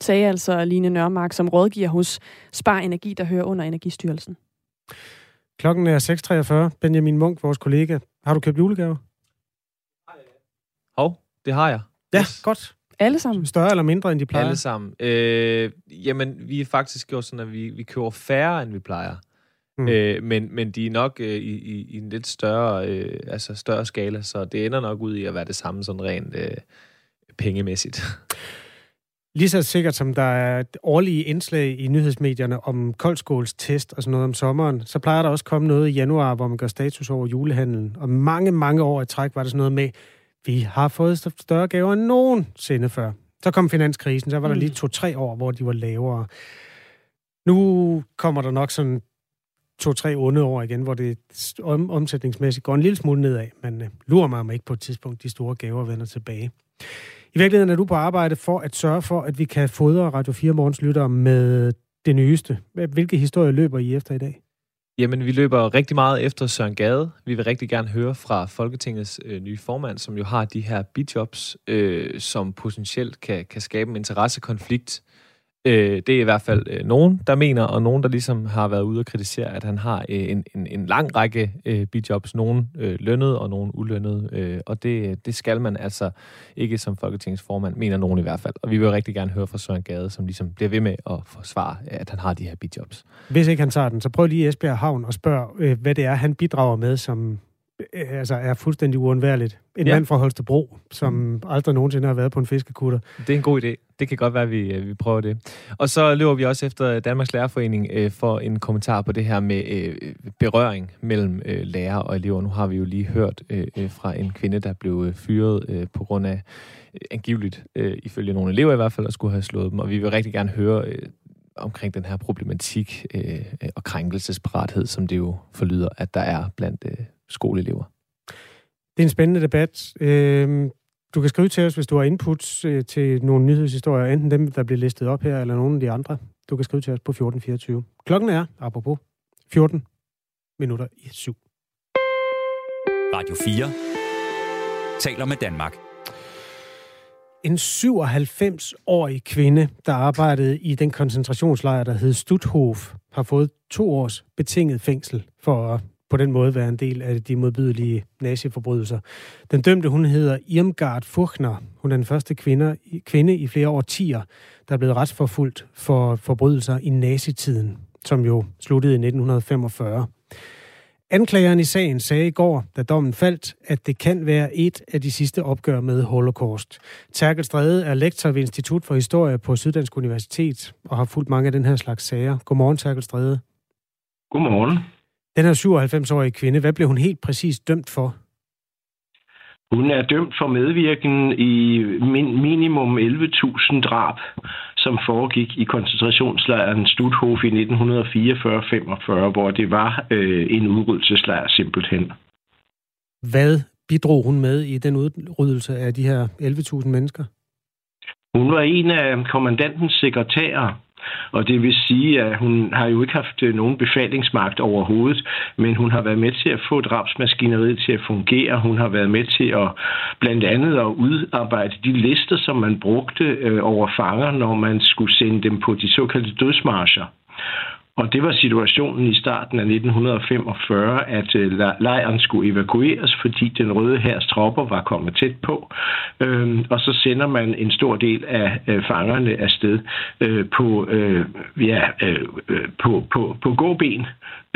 Sagde altså Line Nørmark, som rådgiver hos Spar Energi, der hører under Energistyrelsen. Klokken er 6.43. Benjamin Munk, vores kollega. Har du købt julegaver? Hov, det har jeg. Ja, yes. godt. Alle sammen? Større eller mindre, end de plejer? Alle sammen. Øh, jamen, vi er faktisk gjort sådan, at vi, vi køber færre, end vi plejer. Mm. Øh, men, men de er nok øh, i, i, i en lidt større, øh, altså større skala, så det ender nok ud i at være det samme sådan rent øh, pengemæssigt. Lige så sikkert som der er årlige indslag i nyhedsmedierne om koldskålstest og sådan noget om sommeren, så plejer der også komme noget i januar, hvor man gør status over julehandlen. Og mange, mange år i træk var det sådan noget med, vi har fået større gaver end nogensinde før. Så kom finanskrisen, så var der lige to-tre år, hvor de var lavere. Nu kommer der nok sådan to-tre onde år igen, hvor det om, omsætningsmæssigt går en lille smule nedad, men øh, lurer mig om ikke på et tidspunkt de store gaver vender tilbage. I virkeligheden er du på arbejde for at sørge for, at vi kan fodre Radio 4 Morgens lyttere med det nyeste. Hvilke historier løber I efter i dag? Jamen, vi løber rigtig meget efter Søren Gade. Vi vil rigtig gerne høre fra Folketingets øh, nye formand, som jo har de her bidjobs, øh, som potentielt kan, kan skabe en interessekonflikt Øh, det er i hvert fald øh, nogen, der mener, og nogen, der ligesom har været ude og kritisere, at han har øh, en, en, en lang række øh, bidjobs, nogen øh, lønnet og nogen ulønnet, øh, og det, det skal man altså ikke som folketingsformand, mener nogen i hvert fald. Og vi vil rigtig gerne høre fra Søren Gade, som ligesom bliver ved med at forsvare, at han har de her bidjobs. Hvis ikke han tager den, så prøv lige Esbjerg Havn og spørg, øh, hvad det er, han bidrager med, som altså er fuldstændig uundværligt. En ja. mand fra Holstebro, som mm. aldrig nogensinde har været på en fiskekutter. Det er en god idé. Det kan godt være, at vi, øh, vi prøver det. Og så løber vi også efter Danmarks Lærerforening øh, for en kommentar på det her med øh, berøring mellem øh, lærer og elever. Nu har vi jo lige hørt øh, øh fra en kvinde, der blev øh, fyret øh, på grund af øh, angiveligt, øh, ifølge nogle elever i hvert fald, at skulle have slået dem. Og vi vil rigtig gerne høre øh, omkring den her problematik øh, og krænkelsesparathed, som det jo forlyder, at der er blandt øh, skoleelever. Det er en spændende debat. Øh, du kan skrive til os, hvis du har input øh, til nogle nyhedshistorier, enten dem, der bliver listet op her, eller nogle af de andre. Du kan skrive til os på 1424. Klokken er, apropos, 14 minutter i syv. Radio 4 taler med Danmark. En 97-årig kvinde, der arbejdede i den koncentrationslejr, der hed Stutthof, har fået to års betinget fængsel for at på den måde være en del af de modbydelige naziforbrydelser. Den dømte, hun hedder Irmgard Fuchner. Hun er den første kvinde, kvinde i flere årtier, der er blevet retsforfulgt for forbrydelser i nazitiden, som jo sluttede i 1945. Anklageren i sagen sagde i går, da dommen faldt, at det kan være et af de sidste opgør med Holocaust. Terkel Strede er lektor ved Institut for Historie på Syddansk Universitet og har fulgt mange af den her slags sager. Godmorgen, Terkel Strede. Godmorgen. Den her 97-årige kvinde, hvad blev hun helt præcis dømt for? Hun er dømt for medvirken i min minimum 11.000 drab, som foregik i koncentrationslejren Stutthof i 1944-45, hvor det var øh, en udryddelseslejr simpelthen. Hvad bidrog hun med i den udryddelse af de her 11.000 mennesker? Hun var en af kommandantens sekretærer, og det vil sige, at hun har jo ikke haft øh, nogen befalingsmagt overhovedet, men hun har været med til at få drabsmaskineriet til at fungere. Hun har været med til at blandt andet at udarbejde de lister, som man brugte øh, over fanger, når man skulle sende dem på de såkaldte dødsmarscher. Og det var situationen i starten af 1945, at øh, lejren skulle evakueres, fordi den røde hærs tropper var kommet tæt på. Øhm, og så sender man en stor del af øh, fangerne afsted øh, på, øh, ja, på, på, på gåben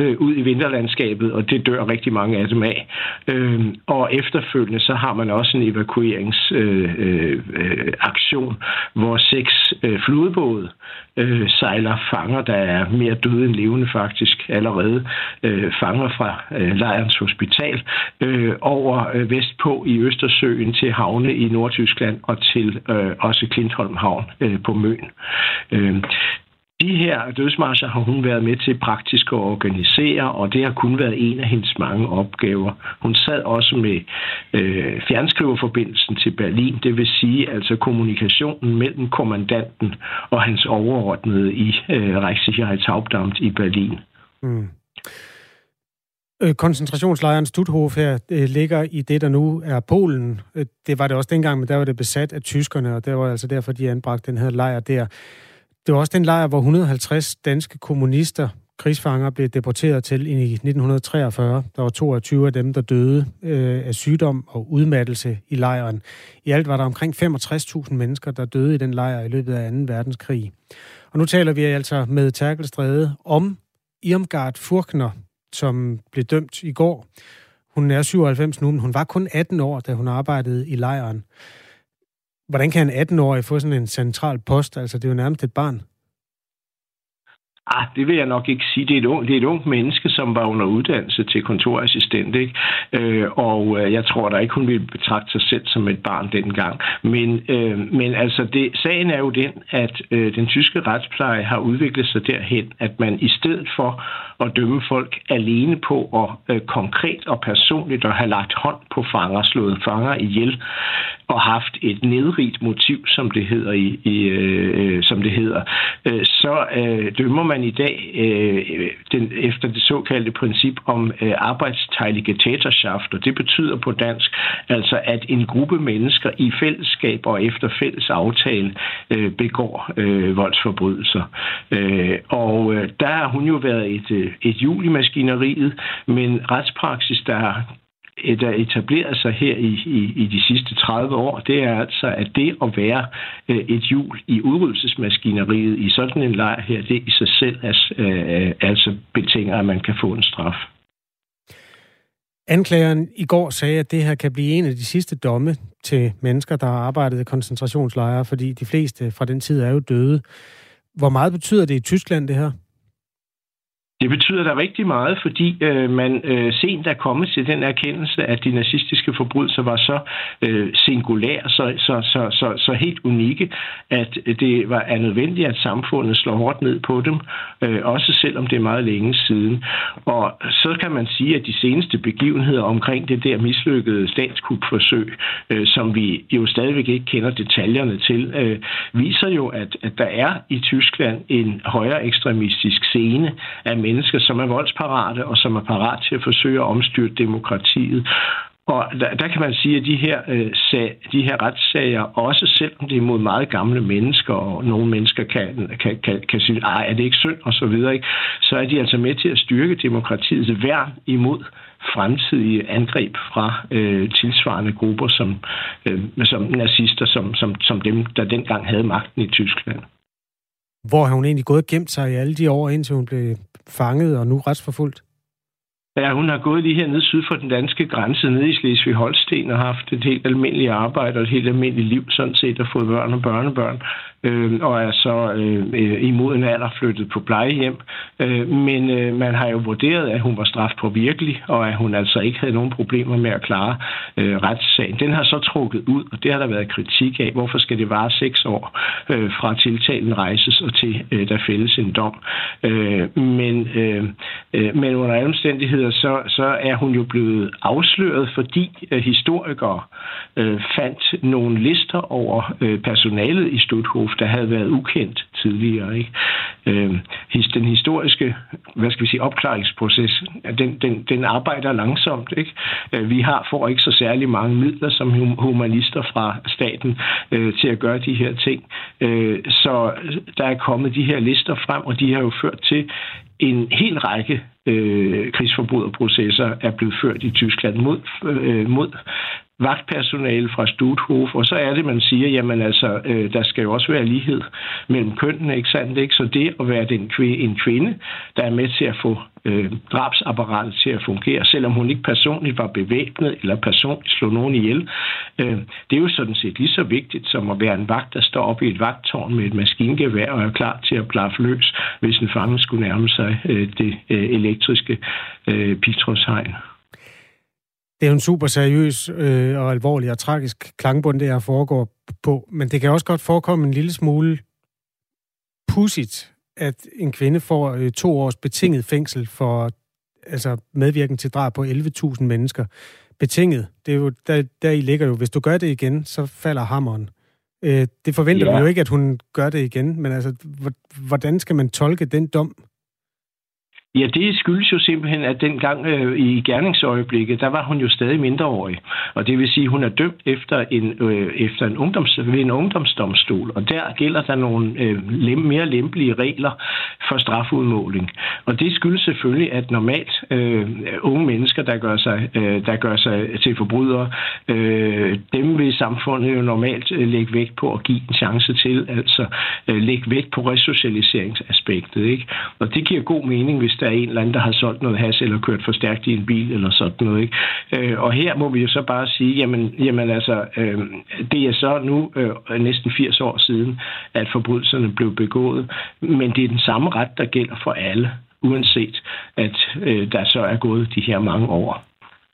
øh, ud i vinterlandskabet, og det dør rigtig mange af dem af. Øh, og efterfølgende så har man også en evakueringsaktion, øh, øh, hvor seks øh, flodbåde øh, sejler fanger, der er mere døde end levende faktisk allerede, øh, fanger fra øh, lejrens hospital, øh, over øh, vestpå i Østersøen til havne i Nordtyskland og til øh, også Klintholm Havn øh, på Møn. Øh, de her dødsmarscher har hun været med til praktisk at organisere, og det har kun været en af hendes mange opgaver. Hun sad også med øh, fjernskriverforbindelsen til Berlin, det vil sige altså kommunikationen mellem kommandanten og hans overordnede i øh, Reichssicherheitshauptamt i Berlin. Mm. Øh, koncentrationslejren Stutthof her øh, ligger i det, der nu er Polen. Øh, det var det også dengang, men der var det besat af tyskerne, og det var altså derfor, de anbragte den her lejr der. Det var også den lejr, hvor 150 danske kommunister krigsfanger blev deporteret til i 1943. Der var 22 af dem, der døde øh, af sygdom og udmattelse i lejren. I alt var der omkring 65.000 mennesker, der døde i den lejr i løbet af 2. verdenskrig. Og nu taler vi altså med Terkelstræde om Irmgard Furkner, som blev dømt i går. Hun er 97 nu, men hun var kun 18 år, da hun arbejdede i lejren. Hvordan kan en 18-årig få sådan en central post? Altså, det er jo nærmest et barn. Ah, det vil jeg nok ikke sige. Det er et, ung, det er et ungt menneske, som var under uddannelse til kontorassistent, ikke? Øh, og øh, jeg tror da ikke, hun ville betragte sig selv som et barn dengang. Men, øh, men altså, det, sagen er jo den, at øh, den tyske retspleje har udviklet sig derhen, at man i stedet for at dømme folk alene på at øh, konkret og personligt at have lagt hånd på fanger, slået fanger ihjel, og haft et nedrigt motiv, som det hedder, i, i øh, som det hedder øh, så øh, dømmer man i dag øh, den, efter det såkaldte princip om øh, arbejdstejlige og det betyder på dansk altså, at en gruppe mennesker i fællesskab og efter fælles aftale øh, begår øh, voldsforbrydelser. Øh, og øh, der har hun jo været et, øh, Øh, et jul i maskineriet, men retspraksis, der øh, der etableret sig her i, i, i de sidste 30 år, det er altså, at det at være øh, et hjul i udryddelsesmaskineriet i sådan en lejr her, det i sig selv er, altså betinger, at man kan få en straf. Anklageren i går sagde, at det her kan blive en af de sidste domme til mennesker, der har arbejdet i koncentrationslejre, fordi de fleste fra den tid er jo døde. Hvor meget betyder det i Tyskland, det her? Det betyder da rigtig meget, fordi øh, man øh, sent er kommet til den erkendelse, at de nazistiske forbrydelser var så øh, singulære, så, så, så, så, så helt unikke, at det var er nødvendigt, at samfundet slår hårdt ned på dem, øh, også selvom det er meget længe siden. Og så kan man sige, at de seneste begivenheder omkring det der mislykkede statskupforsøg, øh, som vi jo stadigvæk ikke kender detaljerne til, øh, viser jo, at, at der er i Tyskland en højere ekstremistisk scene af mennesker, som er voldsparate og som er parat til at forsøge at omstyrte demokratiet. Og der, der kan man sige, at de her, øh, sag, de her retssager, også selvom det er mod meget gamle mennesker, og nogle mennesker kan, kan, kan, kan sige, at er det ikke synd, og så videre, ikke? så er de altså med til at styrke demokratiets værn imod fremtidige angreb fra øh, tilsvarende grupper som, øh, som nazister, som, som, som dem, der dengang havde magten i Tyskland. Hvor har hun egentlig gået og gemt sig i alle de år, indtil hun blev fanget og nu retsforfulgt? Ja, hun har gået lige her nede syd for den danske grænse, nede i Slesvig-Holsten, og haft et helt almindeligt arbejde og et helt almindeligt liv, sådan set, og fået børn og børnebørn øh, og er så øh, øh imod en alder flyttet på plejehjem. Øh, men øh, man har jo vurderet, at hun var straft på virkelig, og at hun altså ikke havde nogen problemer med at klare øh, retssagen. Den har så trukket ud, og det har der været kritik af. Hvorfor skal det vare seks år øh, fra tiltalen rejses og til øh, der fældes en dom? Øh, men, øh, øh, men under alle omstændigheder, så, så er hun jo blevet afsløret, fordi øh, historikere øh, fandt nogle lister over øh, personalet i Stutthof, der havde været ukendt tidligere. Ikke? Øh, den historiske hvad skal vi sige, opklaringsproces, den, den, den arbejder langsomt. Ikke? Øh, vi har får ikke så særlig mange midler som humanister fra staten øh, til at gøre de her ting. Øh, så der er kommet de her lister frem, og de har jo ført til en hel række øh, krigsforbryderprocesser er blevet ført i Tyskland mod, øh, mod vagtpersonale fra Stuthof, og så er det, man siger, jamen altså, øh, der skal jo også være lighed mellem kønnene, ikke sandt? Ikke? Så det at være den kvinde, en kvinde, der er med til at få øh, drabsapparatet til at fungere, selvom hun ikke personligt var bevæbnet eller personligt slog nogen ihjel, øh, det er jo sådan set lige så vigtigt som at være en vagt, der står oppe i et vagttårn med et maskingevær og er klar til at blaffe løs, hvis en fange skulle nærme sig øh, det øh, elektriske øh, pitroshegn. Det er jo en super seriøs øh, og alvorlig og tragisk klangbund, det her foregår på. Men det kan også godt forekomme en lille smule pudsigt, at en kvinde får øh, to års betinget fængsel for altså medvirken til drab på 11.000 mennesker. Betinget, det er jo, der, der i ligger jo, hvis du gør det igen, så falder hammeren. Øh, det forventer ja. vi jo ikke, at hun gør det igen, men altså, hvordan skal man tolke den dom? Ja, det skyldes jo simpelthen, at dengang øh, i gerningsøjeblikket, der var hun jo stadig mindreårig. Og det vil sige, at hun er dømt efter en, øh, efter en, ungdoms, ved en ungdomsdomstol. Og der gælder der nogle øh, lem, mere lempelige regler for strafudmåling. Og det skyldes selvfølgelig, at normalt øh, unge mennesker, der gør sig, øh, der gør sig til forbrydere, øh, dem vil samfundet jo normalt øh, lægge vægt på at give en chance til, altså øh, lægge vægt på resocialiseringsaspektet. Ikke? Og det giver god mening, hvis der er en eller anden, der har solgt noget has eller kørt for stærkt i en bil eller sådan noget. Ikke? Øh, og her må vi jo så bare sige, jamen, jamen altså, øh, det er så nu øh, næsten 80 år siden, at forbrydelserne blev begået, men det er den samme ret, der gælder for alle, uanset at øh, der så er gået de her mange år.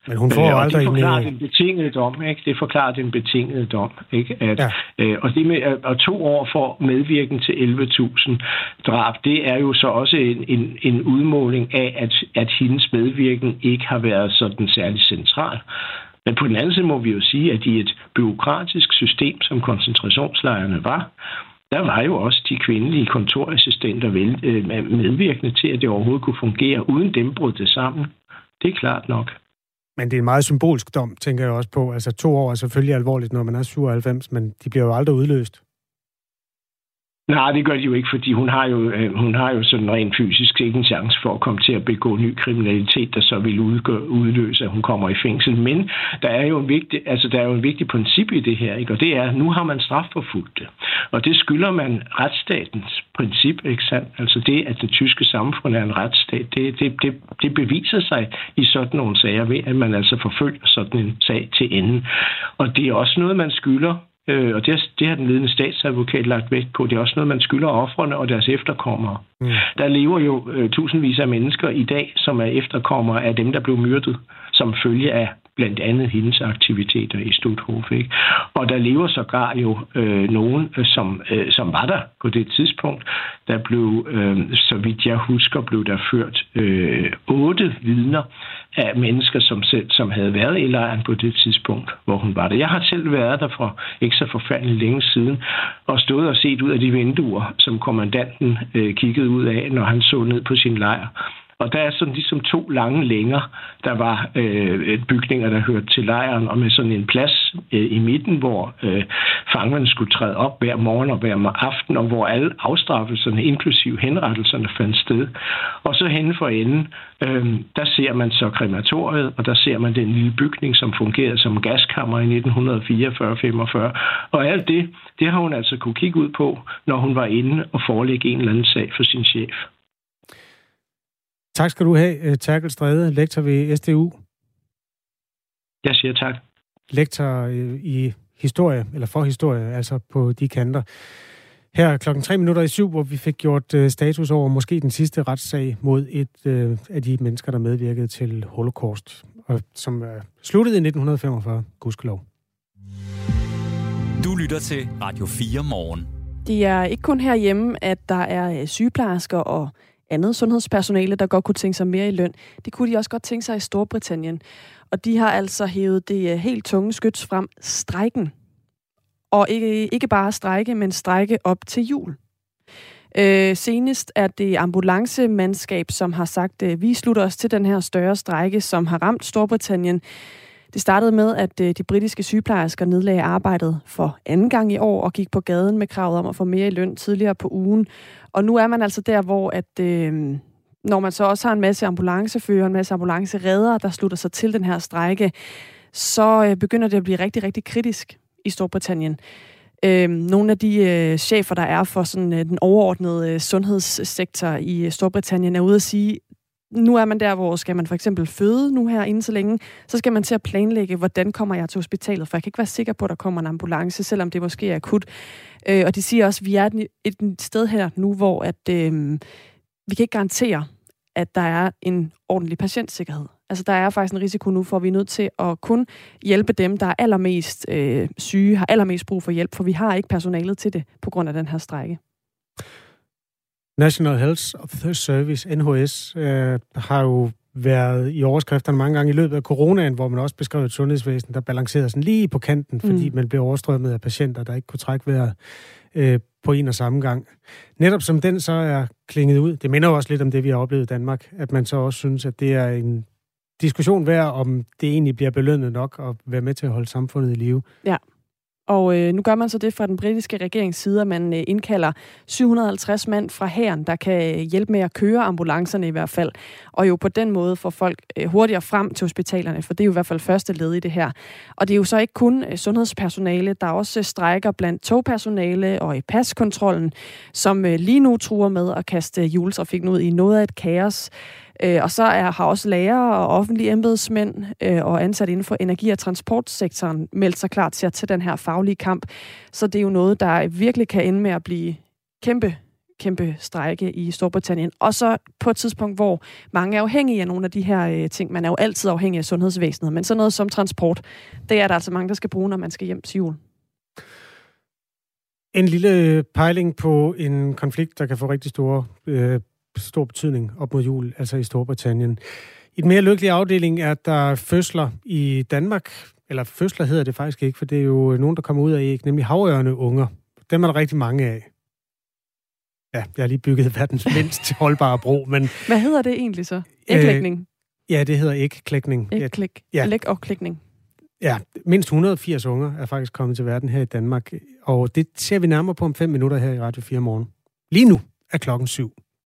Men hun får øh, aldrig det forklarer en... den betingede dom, ikke? Det forklarer den betingede dom, ikke? At, ja. øh, og det med at to år for medvirken til 11.000 drab, det er jo så også en, en, en udmåling af, at, at hendes medvirken ikke har været sådan særlig central. Men på den anden side må vi jo sige, at i et byråkratisk system, som koncentrationslejrene var, der var jo også de kvindelige kontorassistenter øh, medvirkende til, at det overhovedet kunne fungere. Uden dem brød det sammen. Det er klart nok. Men det er en meget symbolsk dom, tænker jeg også på. Altså to år er selvfølgelig alvorligt, når man er 97, men de bliver jo aldrig udløst. Nej, det gør de jo ikke, fordi hun har jo, øh, hun har jo sådan rent fysisk ikke en chance for at komme til at begå ny kriminalitet, der så vil udgå, udløse, at hun kommer i fængsel. Men der er jo en vigtig, altså, der er jo en vigtig princip i det her, ikke? og det er, at nu har man strafforfulgt det. Og det skylder man retsstatens princip, ikke sandt? Altså det, at det tyske samfund er en retsstat, det, det, det, det beviser sig i sådan nogle sager ved, at man altså forfølger sådan en sag til ende. Og det er også noget, man skylder Øh, og det, det har den ledende statsadvokat lagt vægt på. Det er også noget, man skylder offrene og deres efterkommere. Mm. Der lever jo øh, tusindvis af mennesker i dag, som er efterkommere af dem, der blev myrdet som følge af blandt andet hendes aktiviteter i Stutthof. Ikke? Og der lever sågar jo øh, nogen, øh, som, øh, som var der på det tidspunkt. Der blev, øh, så vidt jeg husker, blev der ført øh, otte vidner af mennesker, som, selv, som havde været i lejren på det tidspunkt, hvor hun var der. Jeg har selv været der for ikke så forfærdeligt længe siden, og stået og set ud af de vinduer, som kommandanten øh, kiggede ud af, når han så ned på sin lejr. Og der er sådan ligesom to lange længer. Der var øh, bygninger, der hørte til lejren, og med sådan en plads øh, i midten, hvor øh, fangerne skulle træde op hver morgen og hver aften, og hvor alle afstraffelserne, inklusiv henrettelserne, fandt sted. Og så hen for enden, øh, der ser man så krematoriet, og der ser man den lille bygning, som fungerede som gaskammer i 1944-45. Og alt det, det har hun altså kunne kigge ud på, når hun var inde og forelægge en eller anden sag for sin chef. Tak skal du have, øh, Terkel Stræde, lektor ved SDU. Jeg siger tak. Lektor øh, i historie, eller for historie, altså på de kanter. Her klokken 3 minutter i syv, hvor vi fik gjort øh, status over måske den sidste retssag mod et øh, af de mennesker, der medvirkede til Holocaust, og som øh, sluttede i 1945, gudskelov. Du lytter til Radio 4 morgen. Det er ikke kun herhjemme, at der er sygeplejersker og andet sundhedspersonale, der godt kunne tænke sig mere i løn. Det kunne de også godt tænke sig i Storbritannien. Og de har altså hævet det øh, helt tunge skyts frem, strejken. Og ikke, ikke bare strejke, men strejke op til jul. Øh, senest er det ambulancemandskab, som har sagt, at vi slutter os til den her større strejke, som har ramt Storbritannien. Det startede med, at øh, de britiske sygeplejersker nedlagde arbejdet for anden gang i år og gik på gaden med kravet om at få mere i løn tidligere på ugen. Og nu er man altså der, hvor at, øh, når man så også har en masse ambulancefører, en masse ambulanceredere, der slutter sig til den her strejke, så øh, begynder det at blive rigtig, rigtig kritisk i Storbritannien. Øh, nogle af de øh, chefer, der er for sådan, øh, den overordnede øh, sundhedssektor i øh, Storbritannien, er ude at sige, nu er man der, hvor skal man for eksempel føde nu her inden så længe, så skal man til at planlægge, hvordan kommer jeg til hospitalet, for jeg kan ikke være sikker på, at der kommer en ambulance, selvom det måske er akut. Øh, og de siger også, at vi er et, sted her nu, hvor at, øh, vi kan ikke garantere, at der er en ordentlig patientsikkerhed. Altså, der er faktisk en risiko nu for, at vi er nødt til at kun hjælpe dem, der er allermest øh, syge, har allermest brug for hjælp, for vi har ikke personalet til det på grund af den her strække. National Health Service, NHS, øh, har jo været i overskrifterne mange gange i løbet af coronaen, hvor man også beskrev et sundhedsvæsen, der balancerede sådan lige på kanten, fordi mm. man blev overstrømmet af patienter, der ikke kunne trække vejret øh, på en og samme gang. Netop som den så er klinget ud, det minder jo også lidt om det, vi har oplevet i Danmark, at man så også synes, at det er en diskussion værd, om det egentlig bliver belønnet nok at være med til at holde samfundet i live. Ja, og øh, nu gør man så det fra den britiske regerings side, at man øh, indkalder 750 mand fra hæren, der kan øh, hjælpe med at køre ambulancerne i hvert fald. Og jo på den måde får folk øh, hurtigere frem til hospitalerne, for det er jo i hvert fald første led i det her. Og det er jo så ikke kun øh, sundhedspersonale, der er også øh, strækker blandt togpersonale og i paskontrollen, som øh, lige nu truer med at kaste juletrafikken ud i noget af et kaos. Øh, og så er, har også lærere og offentlige embedsmænd øh, og ansat inden for energi- og transportsektoren meldt sig klar til at tage den her faglige kamp. Så det er jo noget, der virkelig kan ende med at blive kæmpe kæmpe strejke i Storbritannien. Og så på et tidspunkt, hvor mange er afhængige af nogle af de her øh, ting. Man er jo altid afhængig af sundhedsvæsenet, men sådan noget som transport, det er der altså mange, der skal bruge, når man skal hjem til jul. En lille pejling på en konflikt, der kan få rigtig store øh, stor betydning op mod jul, altså i Storbritannien. I den mere lykkelige afdeling er der fødsler i Danmark, eller fødsler hedder det faktisk ikke, for det er jo nogen, der kommer ud af æg, nemlig havørne unger. Dem er der rigtig mange af. Ja, jeg har lige bygget verdens mindst holdbare bro, men... Hvad hedder det egentlig så? Æglægning? Øh, ja, det hedder ægklækning. Ægklæk. Ja. Æg og klækning. Ja, mindst 180 unger er faktisk kommet til verden her i Danmark, og det ser vi nærmere på om fem minutter her i Radio 4 morgen. Lige nu er klokken syv.